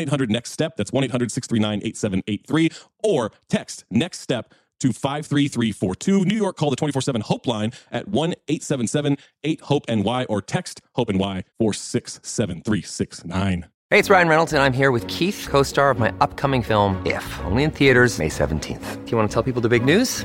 800 Next Step. That's 1 800 639 8783. Or text Next Step to 53342. New York, call the 24 7 Hope line at 1 877 8 Hope NY or text Hope NY 467369. Hey, it's Ryan Reynolds, and I'm here with Keith, co star of my upcoming film, If, only in theaters, May 17th. Do you want to tell people the big news?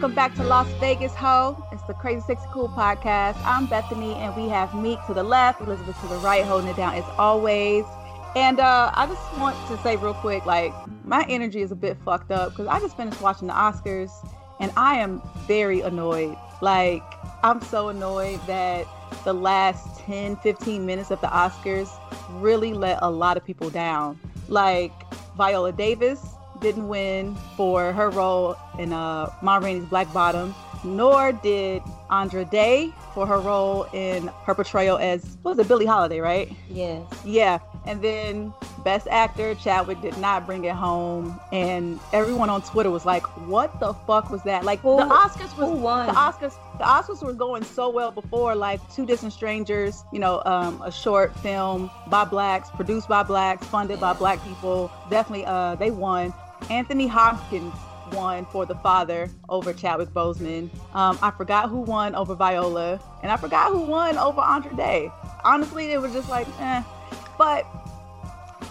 Welcome back to Las Vegas Ho. It's the Crazy Sexy Cool podcast. I'm Bethany, and we have Meek to the left, Elizabeth to the right, holding it down as always. And uh, I just want to say real quick, like my energy is a bit fucked up because I just finished watching the Oscars, and I am very annoyed. Like I'm so annoyed that the last 10, 15 minutes of the Oscars really let a lot of people down. Like Viola Davis didn't win for her role in uh, Ma Rainey's Black Bottom, nor did Andra Day for her role in her portrayal as what was it, Billie Holiday, right? Yes. Yeah. And then Best Actor, Chadwick did not bring it home, and everyone on Twitter was like, "What the fuck was that?" Like Who- the Oscars was the Oscars. The Oscars were going so well before, like Two Distant Strangers, you know, um, a short film by blacks, produced by blacks, funded by black people. Definitely, uh, they won. Anthony Hopkins won for The Father over Chadwick Boseman. Um, I forgot who won over Viola, and I forgot who won over Andra Day. Honestly, it was just like, eh. But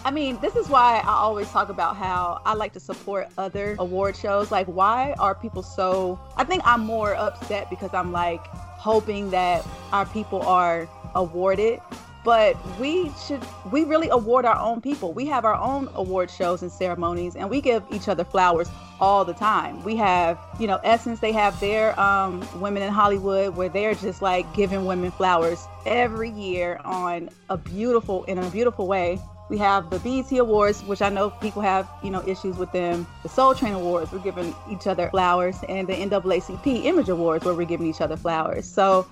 I mean, this is why I always talk about how I like to support other award shows. Like, why are people so? I think I'm more upset because I'm like hoping that our people are awarded. But we should, we really award our own people. We have our own award shows and ceremonies, and we give each other flowers all the time. We have, you know, Essence, they have their um, Women in Hollywood where they're just like giving women flowers every year on a beautiful, in a beautiful way. We have the BET Awards, which I know people have, you know, issues with them. The Soul Train Awards, we're giving each other flowers, and the NAACP Image Awards, where we're giving each other flowers. So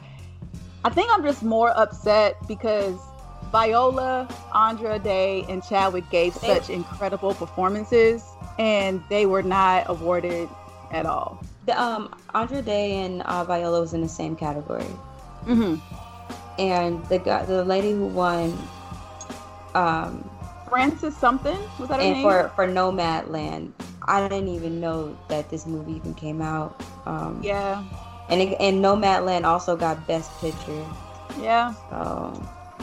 I think I'm just more upset because Viola, Andra Day, and Chadwick gave such incredible performances, and they were not awarded at all. the um Andra Day and uh, Viola was in the same category, hmm and the guy, the lady who won, um, Frances something was that her and name? for for Nomadland, I didn't even know that this movie even came out. Um, yeah, and it, and Nomadland also got Best Picture. yeah. So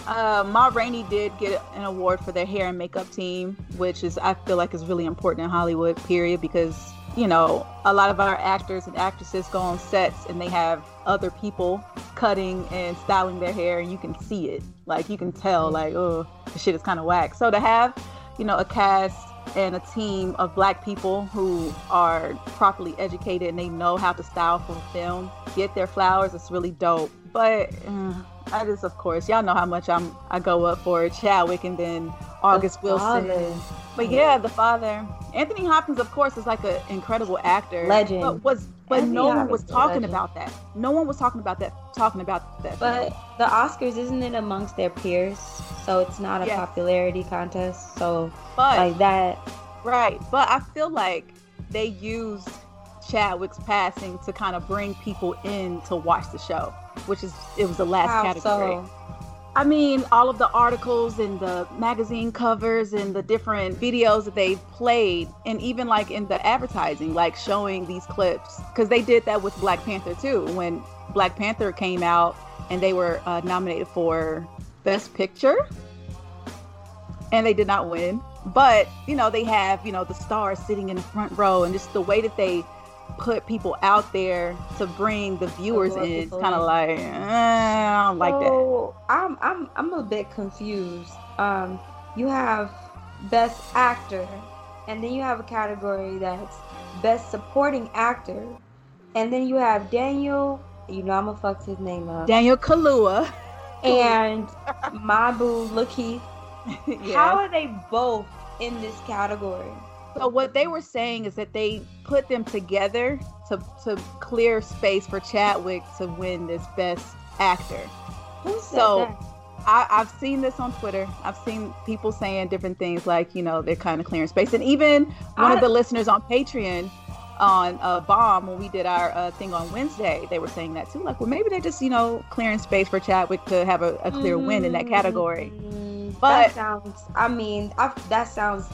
Uh, Ma Rainey did get an award for their hair and makeup team, which is I feel like is really important in Hollywood. Period, because you know a lot of our actors and actresses go on sets and they have other people cutting and styling their hair, and you can see it. Like you can tell, like oh, the shit is kind of whack. So to have, you know, a cast and a team of black people who are properly educated and they know how to style for film get their flowers, it's really dope. But uh, I just, of course, y'all know how much I'm I go up for Chadwick and then August The Wilson. father. But yeah, the father, Anthony Hopkins, of course, is like an incredible actor. Legend. But was but Anthony no one was talking legend. about that. No one was talking about that. Talking about that. But the Oscars isn't it amongst their peers, so it's not a popularity contest. So but like that, Right. But I feel like they used Chadwick's passing to kind of bring people in to watch the show, which is it was the last category. so? I mean, all of the articles and the magazine covers and the different videos that they played, and even like in the advertising, like showing these clips, because they did that with Black Panther too. When Black Panther came out and they were uh, nominated for Best Picture, and they did not win. But you know, they have you know the stars sitting in the front row, and just the way that they put people out there to bring the viewers in, it's kind of like eh, I don't like that. I'm I'm I'm a bit confused. Um, you have best actor, and then you have a category that's best supporting actor, and then you have Daniel. You know I'm gonna fuck his name up. Daniel Kaluuya. and my boo LaKeith. yeah. How are they both in this category? So what they were saying is that they put them together to to clear space for Chadwick to win this best actor. Who So- that? I, I've seen this on Twitter. I've seen people saying different things like, you know, they're kind of clearing space. And even one I- of the listeners on Patreon on uh, Bomb, when we did our uh, thing on Wednesday, they were saying that too. Like, well, maybe they're just, you know, clearing space for Chadwick to have a, a clear win in that category. Mm, But- that sounds. I mean, I, that sounds.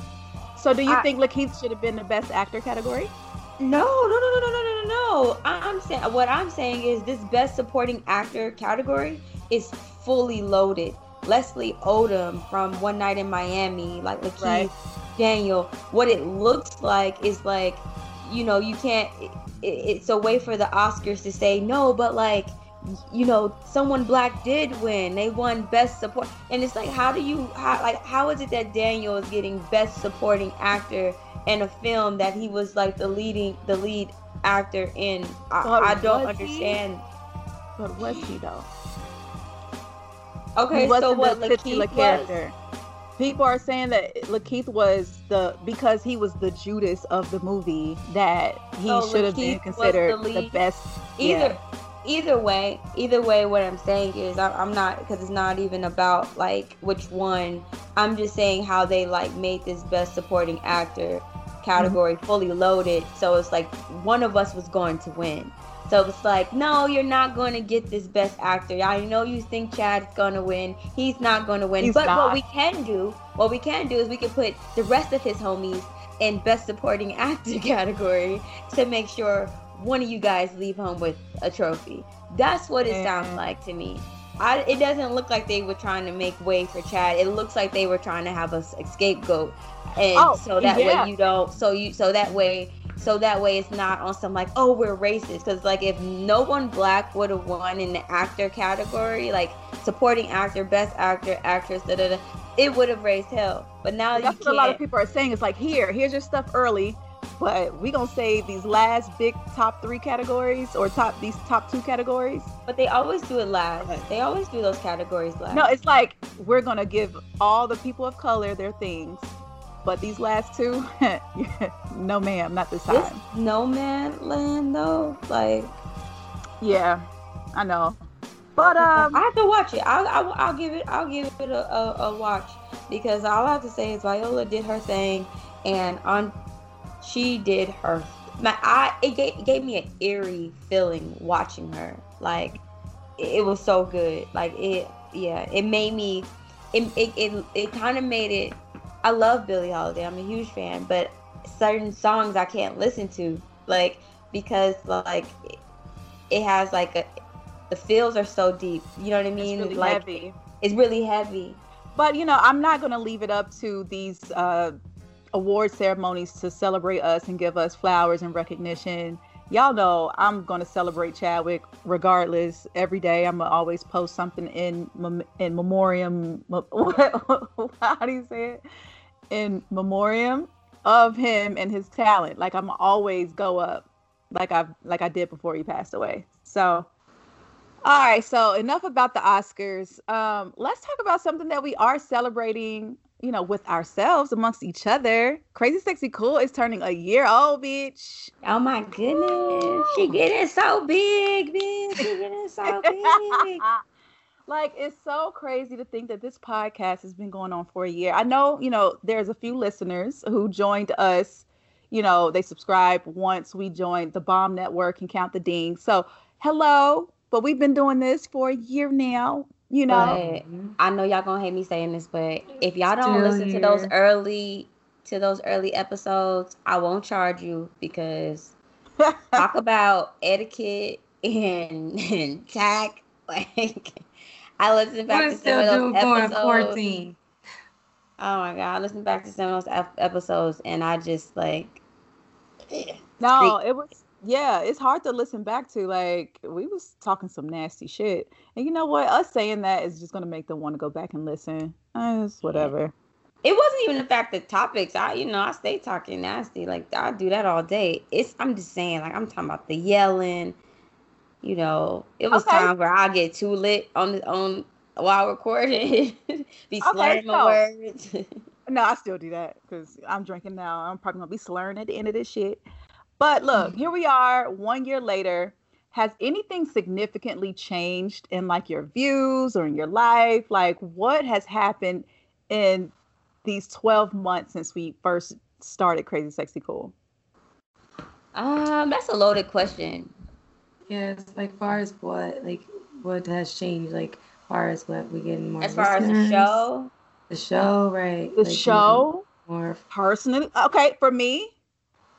So do you I, think LaKeith should have been the best actor category? No, no, no, no, no, no, no, no. I'm saying what I'm saying is this best supporting actor category is fully loaded. Leslie Odom from One Night in Miami, like LaKeith right. Daniel. What it looks like is like, you know, you can't. It, it's a way for the Oscars to say no, but like you know, someone black did win. They won best support, and it's like, how do you, how, like, how is it that Daniel is getting best supporting actor in a film that he was like the leading, the lead actor in? I, I don't was he? understand. But was he though? Okay, so what the LaKeith character. People are saying that LaKeith was the because he was the Judas of the movie that he So should have been considered the the, best. either yeah. Either way either way what i'm saying is I, i'm not because it's not even about like which one. I'm just saying how they like made this best supporting actor category Mm-hmm. fully loaded. So it's like one of us was going to win. So it's like no you're not going to get this best actor. I know you think chad's going to win. He's not going to win. He's but what we can do what we can do is we can put the rest of his homies in best supporting actor category to make sure one of you guys leave home with a trophy. That's what it sounds Mm. like to me. I, it doesn't look like they were trying to make way for Chad. It looks like they were trying to have a s- scapegoat, and Oh, so that yeah. way you don't. So you so that way so that way it's not on some like oh we're racist because like if no one black would have won in the actor category like supporting actor, best actor, actress, da da da, it would have raised hell. But now That's what a lot of people are saying. It's like here, here's your stuff early, but we gonna save these last big top three categories or top these top two categories. But they always do it last. They always do those categories last. No, it's like we're gonna give all the people of color their things, but these last two, no ma'am, not this this time. no man land though like Yeah, I know. But um, i have to watch it i'll, I'll, I'll give it i'll give it a, a, a watch because all i have to say is viola did her thing and on she did her my I it gave, it gave me an eerie feeling watching her. Like it, it was so good. Like it yeah, it made me it it it, it kind of made it I love Billie Holiday. I'm a huge fan, but certain songs I can't listen to like because like it has like a the feels are so deep. You know what I mean? It's really like heavy. it's really heavy. But you know, I'm not gonna leave it up to these uh, award ceremonies to celebrate us and give us flowers and recognition. Y'all know I'm gonna celebrate Chadwick regardless. Every day, I'm gonna always post something in in memoriam. How do you say it? In memoriam of him and his talent. Like I'm always go up, like I like I did before he passed away. So all right, so enough about the Oscars. Um, let's talk about something that we are celebrating, you know, with ourselves amongst each other. Crazy Sexy Cool is turning a year old, bitch. Oh my goodness. She getting so big, bitch. She getting so big. like it's so crazy to think that this podcast has been going on for a year. I know, you know, there's a few listeners who joined us, you know, they subscribed once we joined the Bomb Network and Count the Ding. So, hello, but we've been doing this for a year now, you know. But I know y'all gonna hate me saying this, but if y'all don't Still listen to those early to those early episodes, I won't charge you because talk about etiquette and, and tact. Like I listened back We're to some of those episodes. 14. Oh my god, I listened back to some of those ep- episodes and I just like No, it was yeah, it's hard to listen back to. Like we was talking some nasty shit. And you know what? Us saying that is just gonna make them want to go back and listen. Uh, it's whatever. it wasn't even the fact that topics. I you know I stay talking nasty. Like I do that all day. It's I'm just saying like I'm talking about the yelling. You know, it was Okay. times where I get too lit on the on while recording, be slurring my so- words. No, I still do that because I'm drinking now. I'm probably gonna be slurring at the end of this shit. But look, here we are, one year later. Has anything significantly changed in like your views or in your life? Like, what has happened in these 12 months since we first started Crazy Sexy Cool? um, that's a loaded question. Yes, like far as what, like what has changed, like far as what we getting more. As far as the show, the show, right? The like, show, more. personally, okay, for me,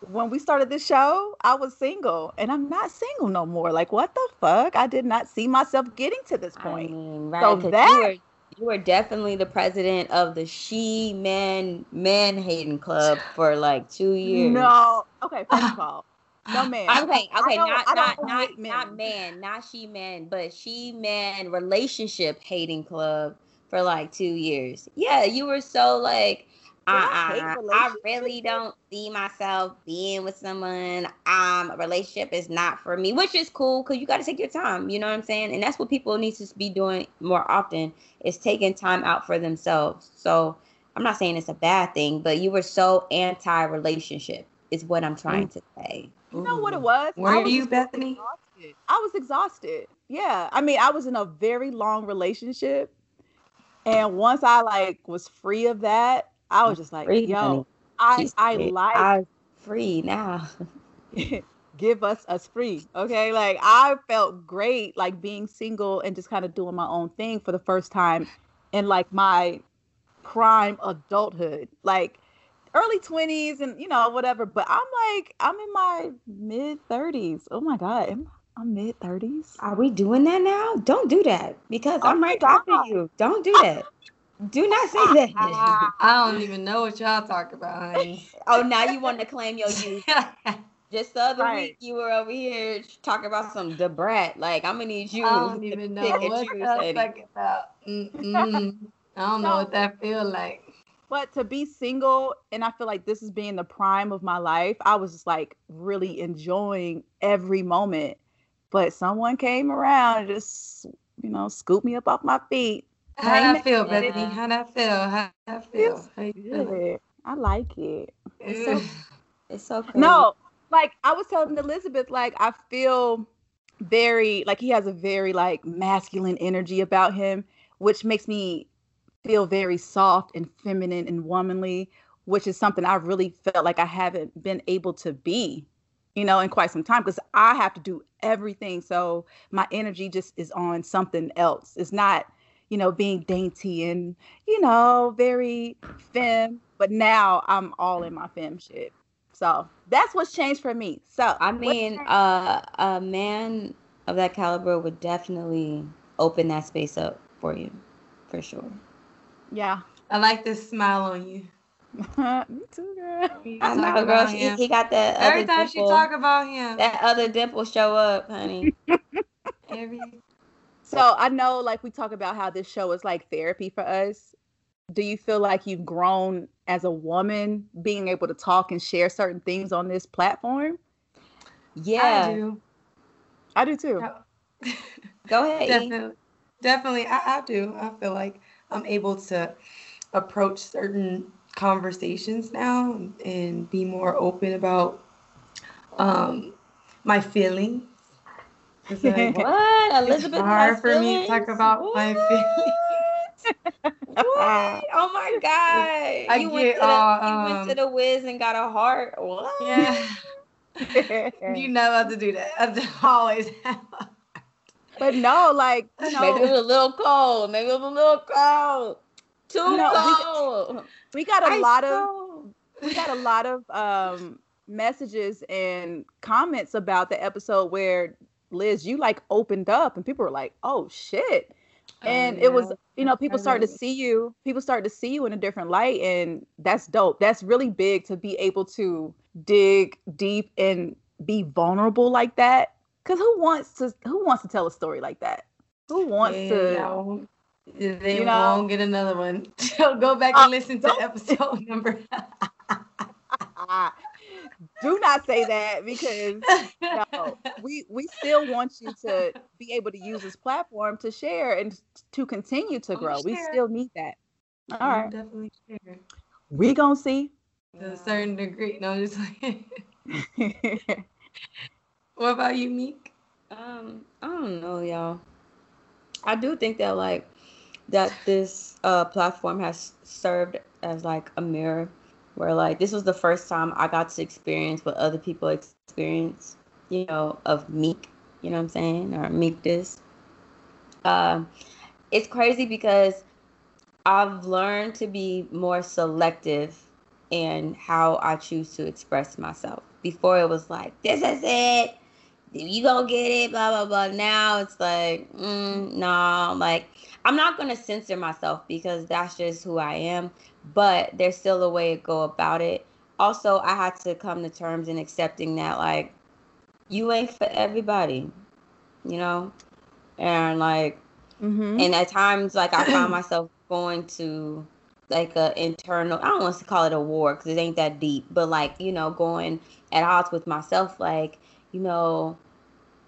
when we started this show, I was single and I'm not single no more. Like, what the fuck? I did not see myself getting to this I point. mean, right? So that- you were you were definitely the president of the she man man hating club for like two years. No. Okay, first of all, no man. Okay, okay, not not not hate not men. man, not she man, but she man relationship hating club for like two years. Yeah, you were so like, I hate uh, I relationships? really don't see myself being with someone. Um, a relationship is not for me, which is cool because you got to take your time. You know what I'm saying? And that's what people need to be doing more often is taking time out for themselves. So I'm not saying it's a bad thing, but you were so anti relationship. Is what I'm trying to say. You know what it Ooh. was? Were I was you, Bethany? Exhausted. I was exhausted. Yeah. I mean, I was in a very long relationship. And once I like was free of that, I was just like, Free, yo, honey. I She's I free. like I'm free now. give us us free. Okay. Like I felt great like being single and just kind of doing my own thing for the first time in like my prime adulthood. Like early 20s and you know, whatever. But I'm like, I'm in my mid 30s. Oh my God. Am I'm mid 30s? Are we doing that now? Don't do that because Oh I'm right after you. Don't do that. Do not say ah. that. I don't even know what y'all talk about, honey. oh, now you want to claim your youth. Just the other Right. week, you were over here talking about some Debrat. Like, I'm gonna need you I don't even know what choose, y'all Eddie. talking about. Mm-mm. I don't know what that feel like. But to be single, and I feel like this is being the prime of my life, I was just like really enjoying every moment. But someone came around and just, you know, scooped me up off my feet. How Amen. feel, Bethany? How that feel? How that feel? Feels How you? Good. I like it. It's so, it's so crazy. No, like I was telling Elizabeth, like I feel very like he has a very like masculine energy about him, which makes me feel very soft and feminine and womanly, which is something I really felt like I haven't been able to be you know, in quite some time because I have to do everything. So my energy just is on something else. It's not, you know, being dainty and, you know, very femme. But now I'm all in my femme shit. So that's what's changed for me. So I mean, uh, a man of that caliber would definitely open that space up for you, for sure. Yeah. I like this smile on you. Me too, girl. I know, girl. He, he, got that. Every time dimple, she talk about him, that other dimple show up, honey. Every. So I know, like we talk about how this show is like therapy for us. Do you feel like you've grown as a woman, being able to talk and share certain things on this platform? Yeah, I do. I do too. Go ahead. Definitely, definitely, I, I do. I feel like I'm able to approach certain conversations now and be more open about um, my feelings. Like, what? Elizabeth it's hard for feelings? me to talk about what? my feelings. what? Oh my god! I you, went to the, you went to the whiz and got a heart. What? Yeah. you know how to do that. I always have. But no, like you know, maybe it was a little cold. Maybe it was a little cold. Too no, cold. We, we got a lot of we got a lot of um messages and comments about the episode where Liz, you like opened up and people were like, "Oh shit." Oh, and oh, yeah. it was, you know, people started to see you, people started to see you in a different light and that's dope. That's really big to be able to dig deep and be vulnerable like that. Cuz who wants to who wants to tell a story like that? Who wants yeah, to they you know, won't get another one. So go back and uh, listen to episode number. Do not say that because no, we we still want you to be able to use this platform to share and to continue to grow. We still need that. All right, definitely share. We gonna see. To a certain degree. No, I'm just like. what about you, Meek? Um, I don't know, y'all. I do think that like that this uh, platform has served as like a mirror where like this was the first time I got to experience what other people experience, you know, of meek, you know what I'm saying, or meekness. Um, it's crazy because I've learned to be more selective in how I choose to express myself. Before it was like, this is it, you gonna get it, blah blah blah. Now it's like, mm, no, nah, like I'm not gonna censor myself because that's just who I am. But there's still a way to go about it. Also, I had to come to terms in accepting that like you ain't for everybody, you know, and like, mm-hmm. and at times like I found myself going to like a internal i don't want to call it a war because it ain't that deep but like you know going at odds with myself like you know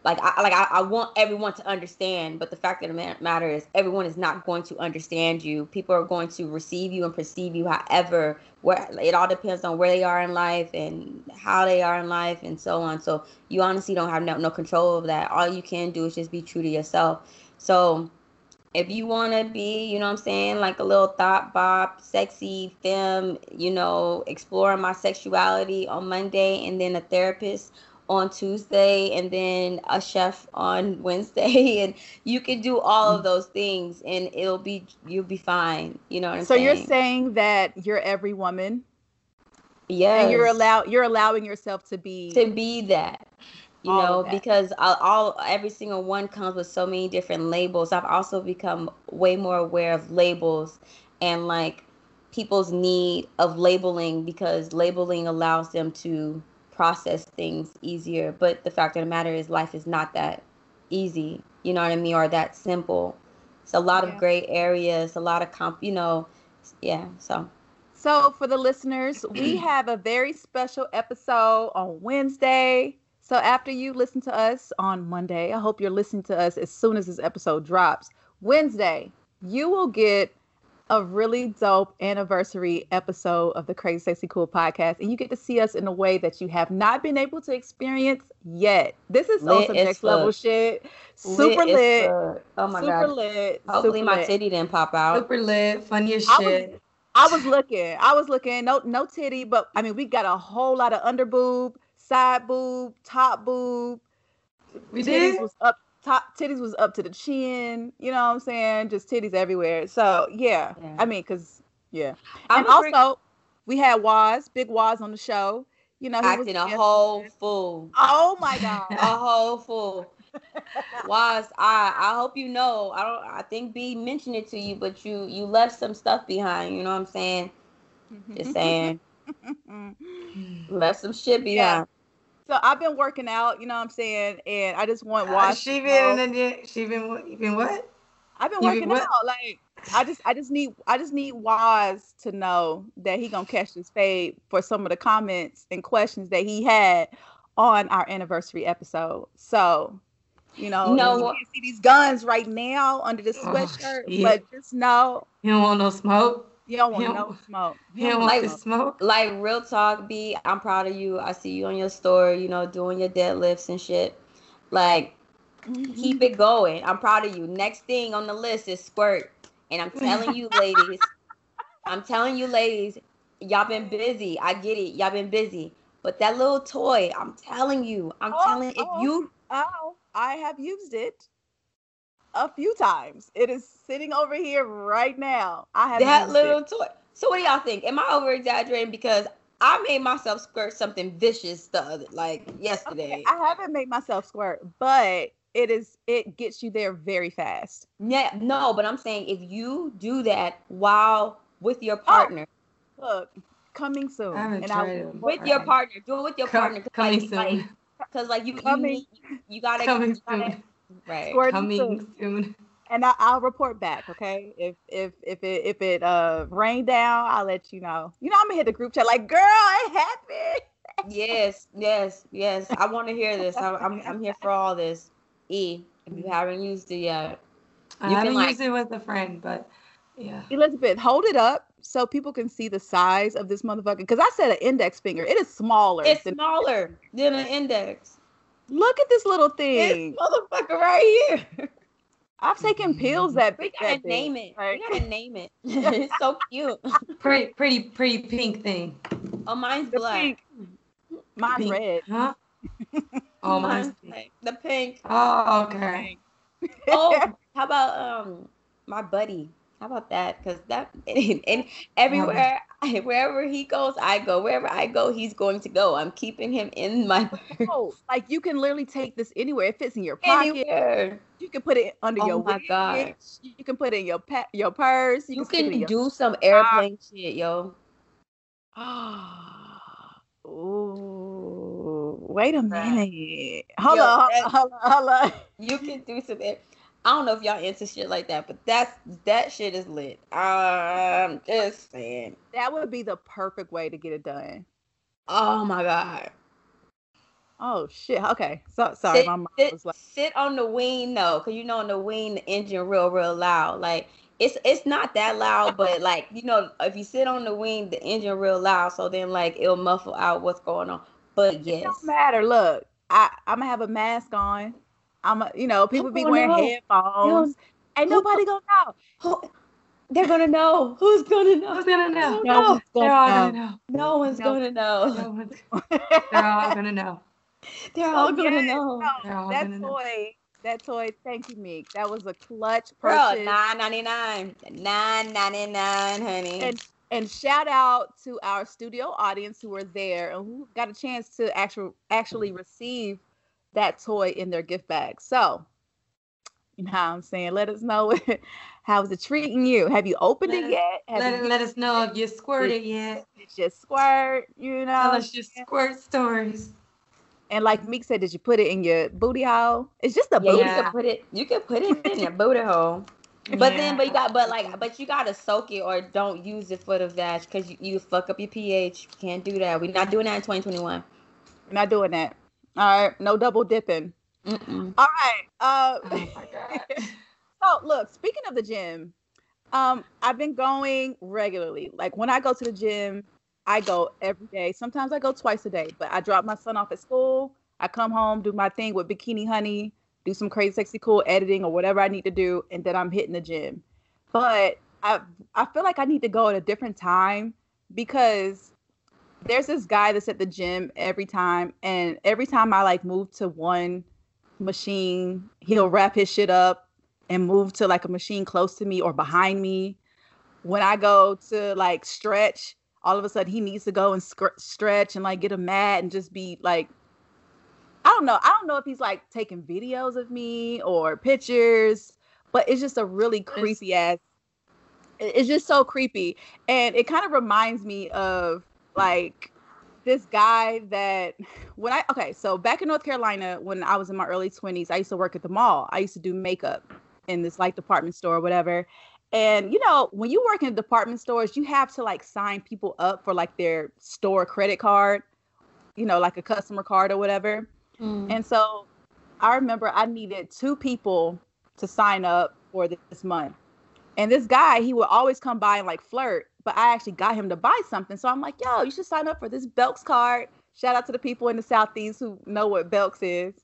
like I like I, I, want everyone to understand, but the fact of the matter is everyone is not going to understand you. People are going to receive you and perceive you however where it all depends on where they are in life and how they are in life and so on. So you honestly don't have no, no control of that. All you can do is just be true to yourself. So if you want to be, you know what I'm saying, like a little thought bop, sexy femme, you know, exploring my sexuality on Monday and then a therapist on Tuesday and then a chef on Wednesday and you can do all of those things and it'll be you'll be fine. You know what I'm so saying? So you're saying that you're every woman? Yeah. And you're allow you're allowing yourself to be to be that. You know, because all, all every single one comes with so many different labels. I've also become way more aware of labels and like people's need of labeling because labeling allows them to process things easier. But the fact of the matter is, life is not that easy. You know what I mean, or that simple. It's a lot yeah. of gray areas, a lot of comp. You know, yeah. So. So for the listeners, we have a very special episode on Wednesday. So after you listen to us on Monday, I hope you're listening to us as soon as this episode drops. Wednesday, you will get a really dope anniversary episode of the Crazy Sexy Cool podcast, and you get to see us in a way that you have not been able to experience yet. This is lit some next level shit. Super lit. lit. Oh my super god. lit. Hopefully super my lit. titty didn't pop out. Super lit. Funny as shit. I was, I was looking. I was looking. No, no titty, but I mean, we got a whole lot of under boob side boob, top boob. We titties did. was up top titties was up to the chin. You know what I'm saying? Just titties everywhere. So yeah, Yeah. I mean, cause yeah, I'm and freak- also we had Waz, Big Waz on the show. You know, he was acting a whole fool. Oh my god. a whole fool. Was I? I hope you know. I don't. I think B mentioned it to you, but you you left some stuff behind. You know what I'm saying? Mm-hmm. Just saying, left some shit behind. So I've been working out, you know what I'm saying, and I just want Uh, Waz. she been know- in the, she been been what? I've been you been working out. Like I just I just need I just need Waz to know that he gonna catch his fade for some of the comments and questions that he had on our anniversary episode. So, you know, You know you what- can't see these guns right now under the Oh, sweatshirt, shit. but just know You don't want no smoke. You don't want You no smoke. You don't want want Like- the smoke. Like real talk, B. I'm proud of you. I see you on your story. You know, doing your deadlifts and shit. Like mm-hmm. keep it going. I'm proud of you. Next thing on the list is squirt. And I'm telling you, ladies, I'm telling you, ladies, y'all been busy. I get it. Y'all been busy. But that little toy, I'm telling you, I'm Oh, telling if oh. you Oh, I have used it a few times. It is sitting over here right now. I have that little it. toy. So what do y'all think? Am I over exaggerating? Because I made myself squirt something vicious the other like yesterday. Okay, I haven't made myself squirt, but it is it gets you there very fast. Yeah, no, but I'm saying if you do that while with Oh, your partner, Look, coming soon. I haven't and I with report your partner, do it with your Com- partner. Cause coming like, soon. like, cause like you, you, Coming- need, you gotta, Coming you gotta soon. Right. Squirting Coming soon. soon. and I, I'll report back. Okay, if if if it if it uh rained down, I'll let you know. You know, I'm gonna hit the group chat like, girl, it happened. Yes, yes, yes. I want to hear this. I, I'm, I'm here for all this. E, if you haven't used it yet, I You can, haven't like- used it with a friend, but yeah. Elizabeth, hold it up so people can see the size of this motherfucker. Because I said an index finger. It is smaller. it's than, smaller than an index. Look at this little This thing. motherfucker right here. I've taken pills that We that gotta big, name it. right? We gotta name it. it's so cute. Pretty, pretty, pretty pink thing. Oh, mine's The black. pink. Mine's Pink. red. Huh? Oh, mine's mine's pink. The pink. Oh, okay. Oh, how about um my buddy? How about that? Because that and, and everywhere, wherever he goes, I go. Wherever I go, he's going to go. I'm keeping him in my Oh, like you can literally take this anywhere. It fits in your pocket. anywhere. You can put it under Oh your my wig. God. You can put it in your pa- your purse. You in can your- do some airplane shit, yo. Ooh, wait a minute. Hold Yo, on, that- hold on, hold on. You can do some. air- I don't know if y'all into shit like that, but that's that shit is lit. I'm just saying. That would be the perfect way to get it done. Oh my god. Oh shit. Okay. So sorry, sit, my mom sit, was like, sit on the wing though, cause you know on the wing the engine real real loud. Like it's it's not that loud, but like you know if you sit on the wing the engine real loud, so then like it'll muffle out what's going on. But it yes, don't matter. Look, I I'm gonna have a mask on. I'm a, you know, people be wearing know? headphones. Ain't Who nobody gonna know. who, they're gonna know. Who's gonna know? Who's gonna know? No one's gonna gonna know. No one's No. gonna know. No one's, they're all gonna know. They're all gonna yes, know. no, all that gonna know. toy, that toy. Thank you, Meek. That was a clutch Bro, purchase. nine ninety nine. Nine ninety nine, honey. and and shout out to our studio audience who were there and who got a chance to actually actually receive that toy in their gift bag. So, you know how I'm saying, let us know how's it treating you. Have you opened Let it us- yet? Have Let, you let us know if you squirted yet. did you squirt? You Tell know, us your squirt stories. and like Meek said, did you put it in your booty hole? It's just a yeah, booty. you can put it. You can put it in your booty hole. But then, but you got, but like, but you gotta soak it or don't use it for the vag because you, you fuck up your pH. Can't do that. We're not doing that in 2021. We're not doing that. All right, no double dipping. Mm-mm. All right. Uh, Oh. So look, speaking of the gym, um, I've been going regularly. Like when I go to the gym, I go every day. Sometimes I go twice a day, but I drop my son off at school. I come home, do my thing with Bikini Honey, do some crazy, sexy, cool editing or whatever I need to do, and then I'm hitting the gym. But I I feel like I need to go at a different time because there's this guy that's at the gym every time, and every time I like move to one machine, he'll wrap his shit up and move to like a machine close to me or behind me. When I go to like stretch, all of a sudden he needs to go and sc- stretch and like get a mat and just be like I don't know. I don't know if he's like taking videos of me or pictures, but it's just a really creepy ass. It's just so creepy. And it kind of reminds me of like this guy that when I okay, so back in North Carolina when I was in my early 20s, I used to work at the mall. I used to do makeup in this like department store or whatever. And you know, when you work in department stores, you have to like sign people up for like their store credit card, you know, like a customer card or whatever. Mm. And so I remember I needed two people to sign up for this month. And this guy, he would always come by and like flirt, but I actually got him to buy something. So I'm like, yo, you should sign up for this Belks card. Shout out to the people in the Southeast who know what Belks is.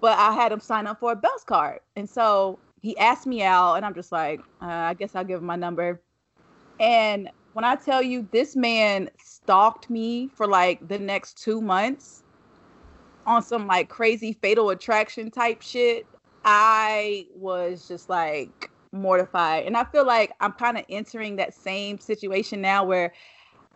But I had him sign up for a Belks card. And so he asked me out, and I'm just like, uh, I guess I'll give him my number. And when I tell you this man stalked me for like the next two months on some like crazy fatal attraction type shit, I was just like, mortified. And I feel like I'm kind of entering that same situation now where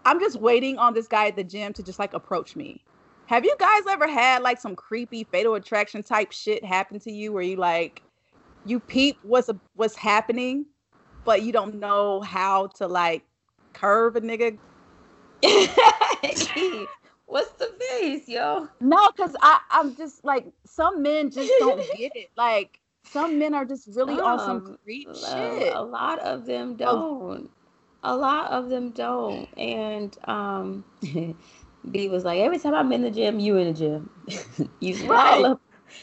I'm just waiting on this guy at the gym to just like approach me. Have you guys ever had like some creepy fatal attraction type shit happen to you where you like you peep what's a, what's happening, but you don't know how to like curve a nigga? What's the face, yo? No, because I I'm just like some men just don't get it. Like some men are just really on some creep shit. A lot of them don't. A lot of them don't. And um B was like, every time I'm in the gym, you in the gym. using right. all of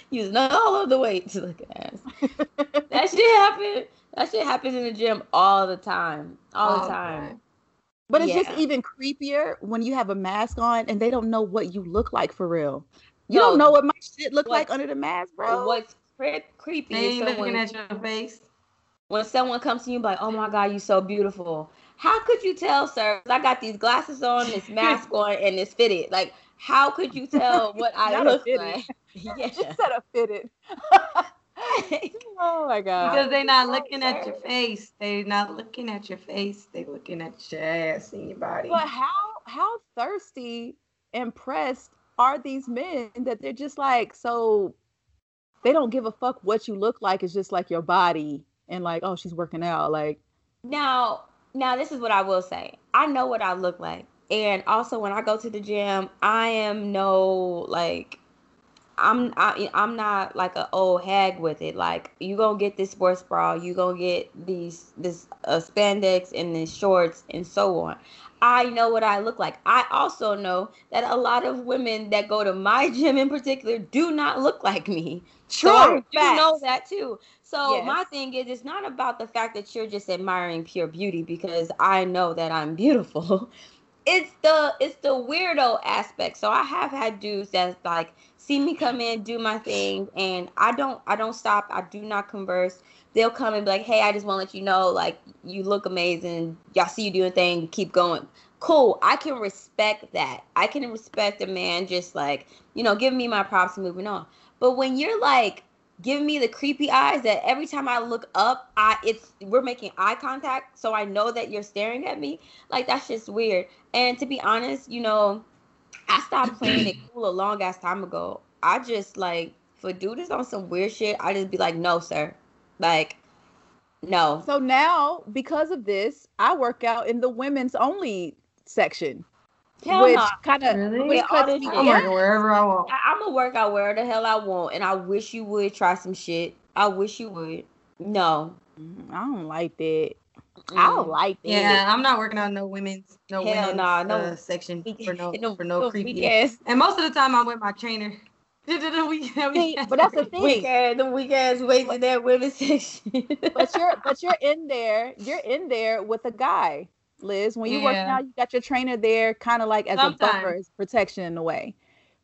using all of the weights. Look ass. that shit happen. That shit happens in the gym all the time. All the time. But it's yeah. just even creepier when you have a mask on and they don't know what you look like for real. You no, don't know what my shit look like under the mask, bro. What's creepy. They ain't looking at your face. When someone comes to you like, "Oh my God, you're so beautiful," how could you tell, sir? I got these glasses on, this mask on, and it's fitted. Like, how could you tell what I look like? yeah, just said a fitted. oh my god! Because they're not looking oh, at your face. They're not looking at your face. They're looking at your ass and your body. But how how thirsty and pressed are these men that they're just like so they don't give a fuck what you look like. It's just like your body and like, oh, she's working out. Like now, now this is what I will say. I know what I look like. And also when I go to the gym, I am no like I'm I, I'm not like an old hag with it. Like you gonna get this sports bra, you gonna get these this uh, spandex and these shorts and so on. I know what I look like. I also know that a lot of women that go to my gym in particular do not look like me. True. So do know that too. So yes. my thing is, it's not about the fact that you're just admiring pure beauty because I know that I'm beautiful. it's the it's the weirdo aspect. So I have had dudes that like see me come in, do my thing, and I don't I don't stop. I do not converse. They'll come and be like, "Hey, I just want to let you know, like, you look amazing. Y'all see you doing thing. Keep going." Cool. I can respect that. I can respect a man just like you know, giving me my props and moving on. But when you're like giving me the creepy eyes that every time I look up, I it's we're making eye contact, so I know that you're staring at me. Like that's just weird. And to be honest, you know, I stopped playing it cool a long ass time ago. I just like for dudes on some weird shit, I just be like, no, sir. Like, no. So now, because of this, I work out in the women's only section. Hell which no. kind of really? I'm working wherever I want. I, am gonna work out where the hell I want, and I wish you would try some shit. I wish you would. No, mm, I don't like that. Mm. I don't like that. Yeah, I'm not working on no women's no hell women's nah, no uh, section for no, no for no, no creepy ass. And most of the time, I'm with my trainer. but that's the thing. Weak ass, the weak ass ways in that women's section. but you're but you're in there. You're in there with a guy. Liz. When you yeah. work out, you got your trainer there, kind of like as Sometimes. a buffer, as protection in a way.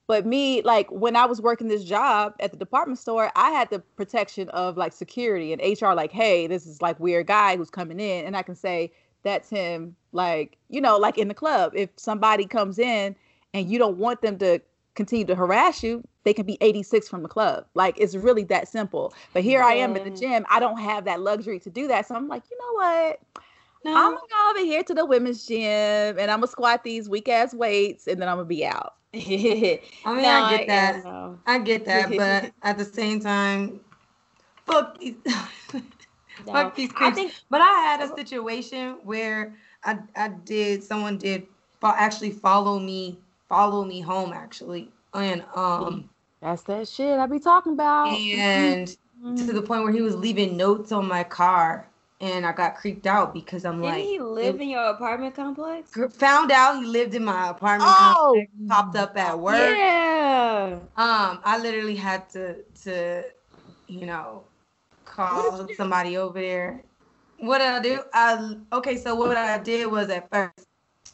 But me, like when I was working this job at the department store, I had the protection of like security and HR, like, hey, this is like weird guy who's coming in, and I can say, that's him like you know like in the club if somebody comes in and you don't want them to continue to harass you they can be 86 from the club like it's really that simple but here i am at the gym i don't have that luxury to do that so i'm like you know what no. i'm gonna go over here to the women's gym and i'm gonna squat these weak ass weights and then i'm gonna be out i mean no, i get that I, I get that but at the same time fuck these no. fuck these creeps. I think, but I had a situation where I I did someone did actually follow me follow me home actually and um that's that shit I be talking about and mm-hmm. to the point where he was leaving notes on my car and I got creeped out because I'm like Didn't like he live it, in your apartment complex? Found out he lived in my apartment oh, complex, popped up at work. Yeah. Um, I literally had to to, you know, call somebody over there. What did I do? I okay. So what I did was at first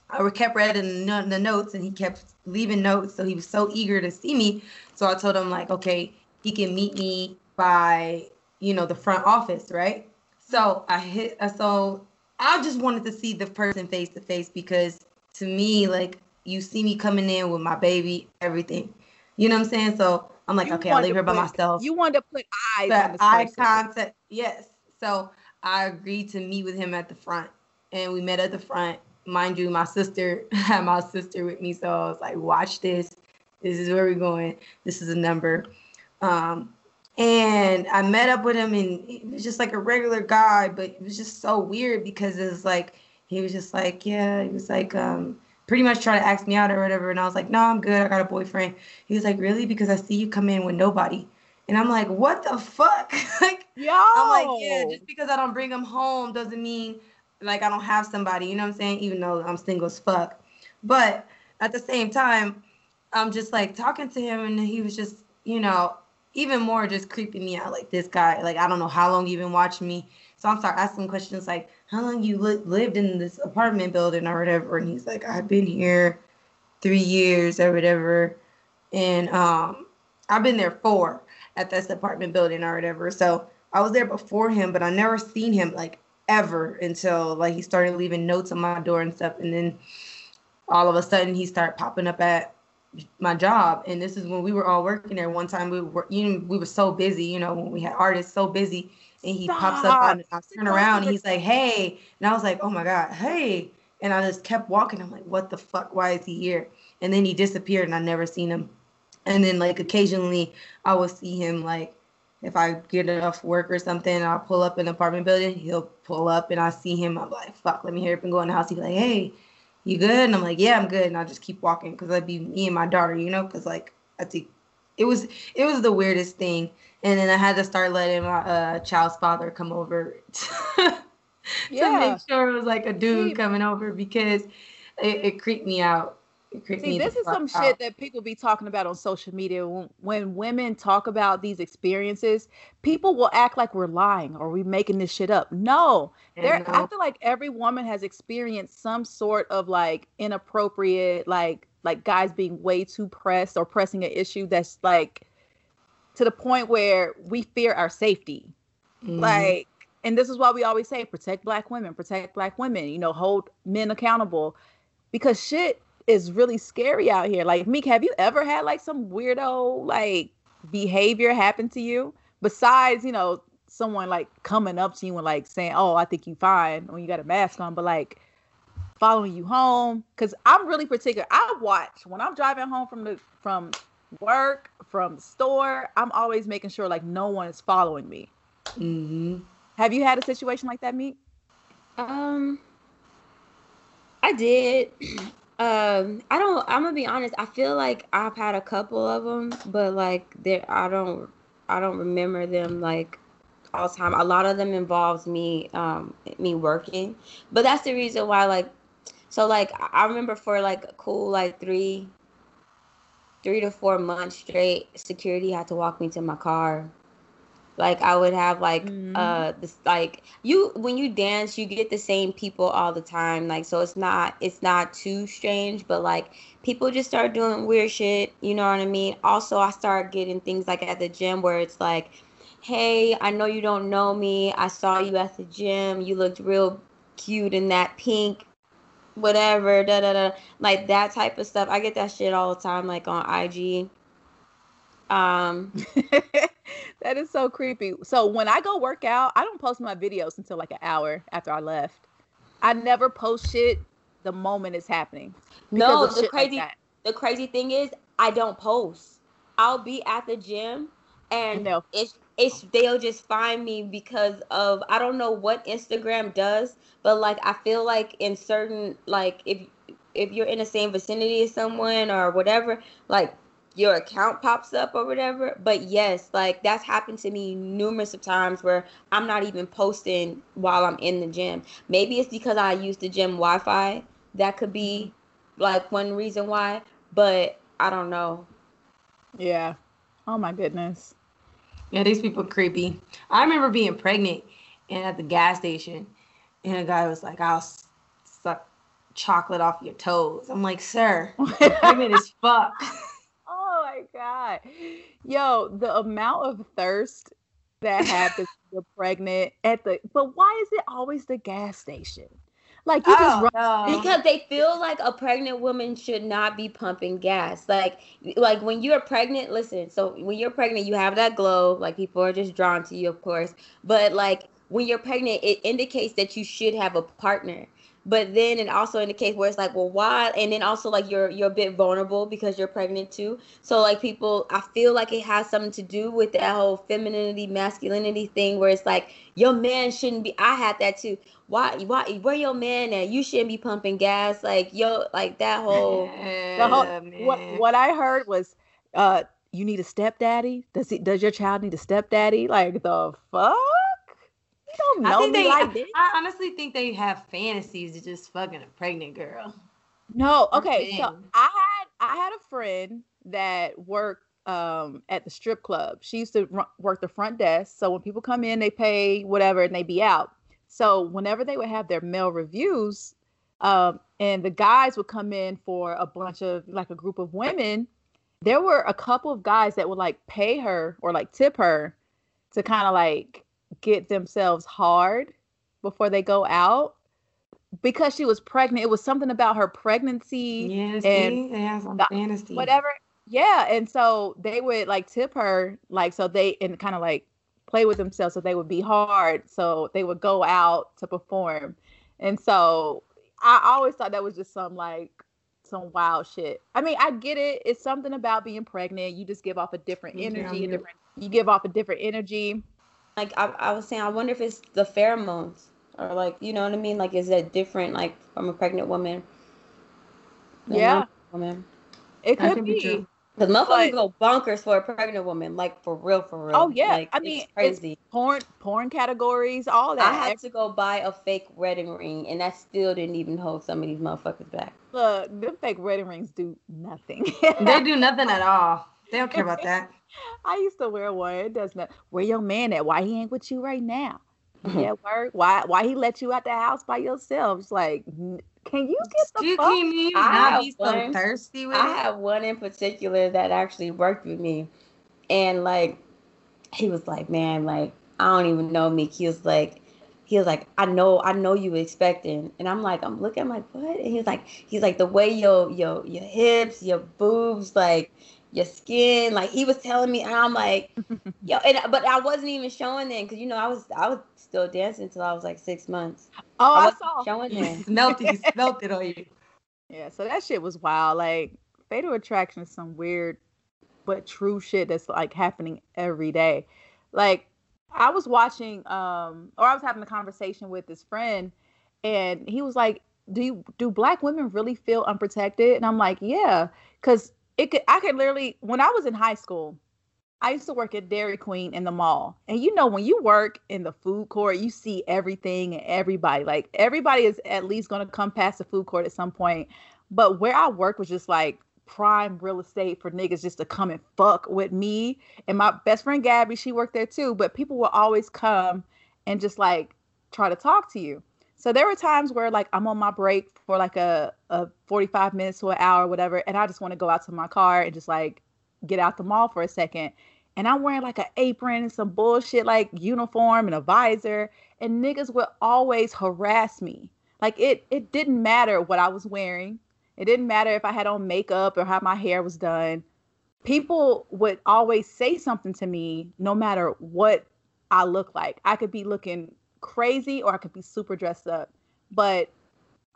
I kept reading the notes, and he kept leaving notes. So he was so eager to see me. So I told him like, okay, he can meet me by you know the front office, right? So I hit. Uh, so I just wanted to see the person face to face because to me, like you see me coming in with my baby, everything. You know what I'm saying? So I'm like, you okay, I'll leave her by myself. You want to put eyes but on eye contact. Yes. So I agreed to meet with him at the front, and we met at the front. Mind you, my sister had my sister with me, so I was like, watch this. This is where we're going. This is a number. Um, and I met up with him, and he was just like a regular guy, but it was just so weird because it was like he was just like, yeah, he was like, um, pretty much trying to ask me out or whatever. And I was like, no, I'm good. I got a boyfriend. He was like, really? Because I see you come in with nobody. And I'm like, what the fuck? like, Yo. I'm like, yeah, just because I don't bring him home doesn't mean like I don't have somebody. You know what I'm saying? Even though I'm single as fuck. But at the same time, I'm just like talking to him, and he was just, you know, even more just creeping me out. Like this guy, like I don't know how long you've been watching me. So I'm start asking questions like, how long you li- lived in this apartment building or whatever and he's like i've been here three years or whatever and um i've been there four at this apartment building or whatever so i was there before him but i never seen him like ever until like he started leaving notes on my door and stuff and then all of a sudden he started popping up at my job and this is when we were all working there one time we were you know, we were so busy you know when we had artists so busy and he Stop. pops up on I turn around and he's like, Hey. And I was like, Oh my God, hey. And I just kept walking. I'm like, what the fuck? Why is he here? And then he disappeared and I never seen him. And then like occasionally I will see him like if I get enough work or something, I'll pull up in an apartment building, he'll pull up and I see him. I'm like, fuck, let me hurry up and go in the house. He's like, hey, you good? And I'm like, yeah, I'm good. And I just keep walking because I'd be me and my daughter, you know, because like I think it was it was the weirdest thing and then I had to start letting my uh, child's father come over to, yeah. make sure it was like a dude coming over because it, it creeped me out. See, this is some out. shit that people be talking about on social media. When, when women talk about these experiences, people will act like we're lying or we making this shit up. No, there. No. I feel like every woman has experienced some sort of like inappropriate, like like guys being way too pressed or pressing an issue that's like to the point where we fear our safety. Mm-hmm. Like, and this is why we always say protect black women, protect black women, you know, hold men accountable because shit is really scary out here. Like, Meek, have you ever had like some weirdo like behavior happen to you besides, you know, someone like coming up to you and like saying, "Oh, I think you fine" when you got a mask on, but like following you home because I'm really particular. I watch when I'm driving home from the from work, from the store, I'm always making sure like no one is following me. Mm-hmm. Have you had a situation like that, Meek? Um, I did. Um, I don't. I'm gonna be honest. I feel like I've had a couple of them, but like there, I don't. I don't remember them like all the time. A lot of them involves me, um, me working. But that's the reason why, like, so like I remember for like a cool like three three to four months straight, security had to walk me to my car. Like I would have like mm-hmm. uh this like you when you dance you get the same people all the time like so it's not it's not too strange but like people just start doing weird shit you know what I mean also I start getting things like at the gym where it's like hey I know you don't know me I saw you at the gym you looked real cute in that pink, whatever, da da da, like that type of stuff. I get that shit all the time, like on IG. Um, that is so creepy. So when I go work out, I don't post my videos until like an hour after I left. I never post shit the moment it's happening. No, the crazy like the crazy thing is I don't post. I'll be at the gym and no. it's it's they'll just find me because of I don't know what Instagram does, but like I feel like in certain like if if you're in the same vicinity as someone or whatever, like your account pops up or whatever. But yes, like that's happened to me numerous of times where I'm not even posting while I'm in the gym. Maybe it's because I use the gym Wi-Fi. That could be mm-hmm. like one reason why, but I don't know. Yeah. Oh my goodness. Yeah, these people creepy. I remember being pregnant and at the gas station, and a guy was like, "I'll suck chocolate off your toes." I'm like, "Sir, pregnant as fuck." My god, yo, the amount of thirst that happens when you're pregnant at the, but why is it always the gas station? Like you oh, just run- no. because they feel like a pregnant woman should not be pumping gas. Like like when you're pregnant, listen, so when you're pregnant, you have that glow, like people are just drawn to you, of course. But like when you're pregnant, it indicates that you should have a partner but then it also indicates where it's like well why? And then also like you're you're a bit vulnerable because you're pregnant too. So like people i feel like it has something to do with that whole femininity masculinity thing where it's like your man shouldn't be i had that too. Why why where your man at? You shouldn't be pumping gas. Like yo like that whole, the whole what what i heard was uh you need a stepdaddy? Does it does your child need a stepdaddy? Like the fuck don't know I think they, like this. I honestly think they have fantasies of just fucking a pregnant girl. No, okay. So I had I had a friend that worked um, at the strip club. She used to work the front desk. So when people come in, they pay whatever and they be out. So whenever they would have their male revues, um, and the guys would come in for a bunch of like a group of women, there were a couple of guys that would like pay her or like tip her to kind of like get themselves hard before they go out because she was pregnant. It was something about her pregnancy yes, and the, fantasy. whatever. Yeah, and so they would like tip her, like so they and kind of like play with themselves, so they would be hard, so they would go out to perform, and so I always thought that was just some like some wild shit. I mean, I get it. It's something about being pregnant. You just give off a different energy, yeah, a different. You give off a different energy like I, I was saying, I wonder if it's the pheromones or like you know what I mean. Like, is that different like from a pregnant woman? Yeah, woman. It could, be. be Cause motherfuckers go bonkers for a pregnant woman, like for real, for real. Oh yeah, like, I mean, crazy. porn, porn categories, all that. I had to go buy a fake wedding ring, and that still didn't even hold some of these motherfuckers back. Look, them fake wedding rings do nothing. they do nothing at all. They don't care about that. I used to wear one. It does not. Where your man at? Why he ain't with you right now? yeah, work. Why? Why he let you out the house by yourself? It's like, can you get the you fuck? Can you not be so one, thirsty with I have one in particular that actually worked with me, and like, he was like, man, like I don't even know me. He was like, he was like, I know, I know you expecting. And I'm like, I'm looking, I'm like, what? And he's like, he's like, the way your your your hips, your boobs, like your skin. Like he was telling me, and I'm like, yo, and but I wasn't even showing them because you know I was I was still dancing until I was like six months. Oh, I, I saw showing them. smelt it, smelt it on you. Yeah, so that shit was wild. Like fatal attraction is some weird but true shit that's like happening every day. Like I was watching um or I was having a conversation with this friend and he was like, Do you do black women really feel unprotected? And I'm like, Yeah, because it could I could literally when I was in high school, I used to work at Dairy Queen in the mall. And you know, when you work in the food court, you see everything and everybody. Like everybody is at least gonna come past the food court at some point. But where I work was just like prime real estate for niggas just to come and fuck with me. And my best friend Gabby, she worked there too. But people will always come and just like try to talk to you. So there were times where like I'm on my break for like a, a 45 minutes to an hour, whatever, and I just want to go out to my car and just like get out the mall for a second. and I'm wearing like an apron and some bullshit like uniform and a visor, and niggas would always harass me. Like it it didn't matter what I was wearing. It didn't matter if I had on makeup or how my hair was done. People would always say something to me no matter what I look like. I could be looking crazy or I could be super dressed up. But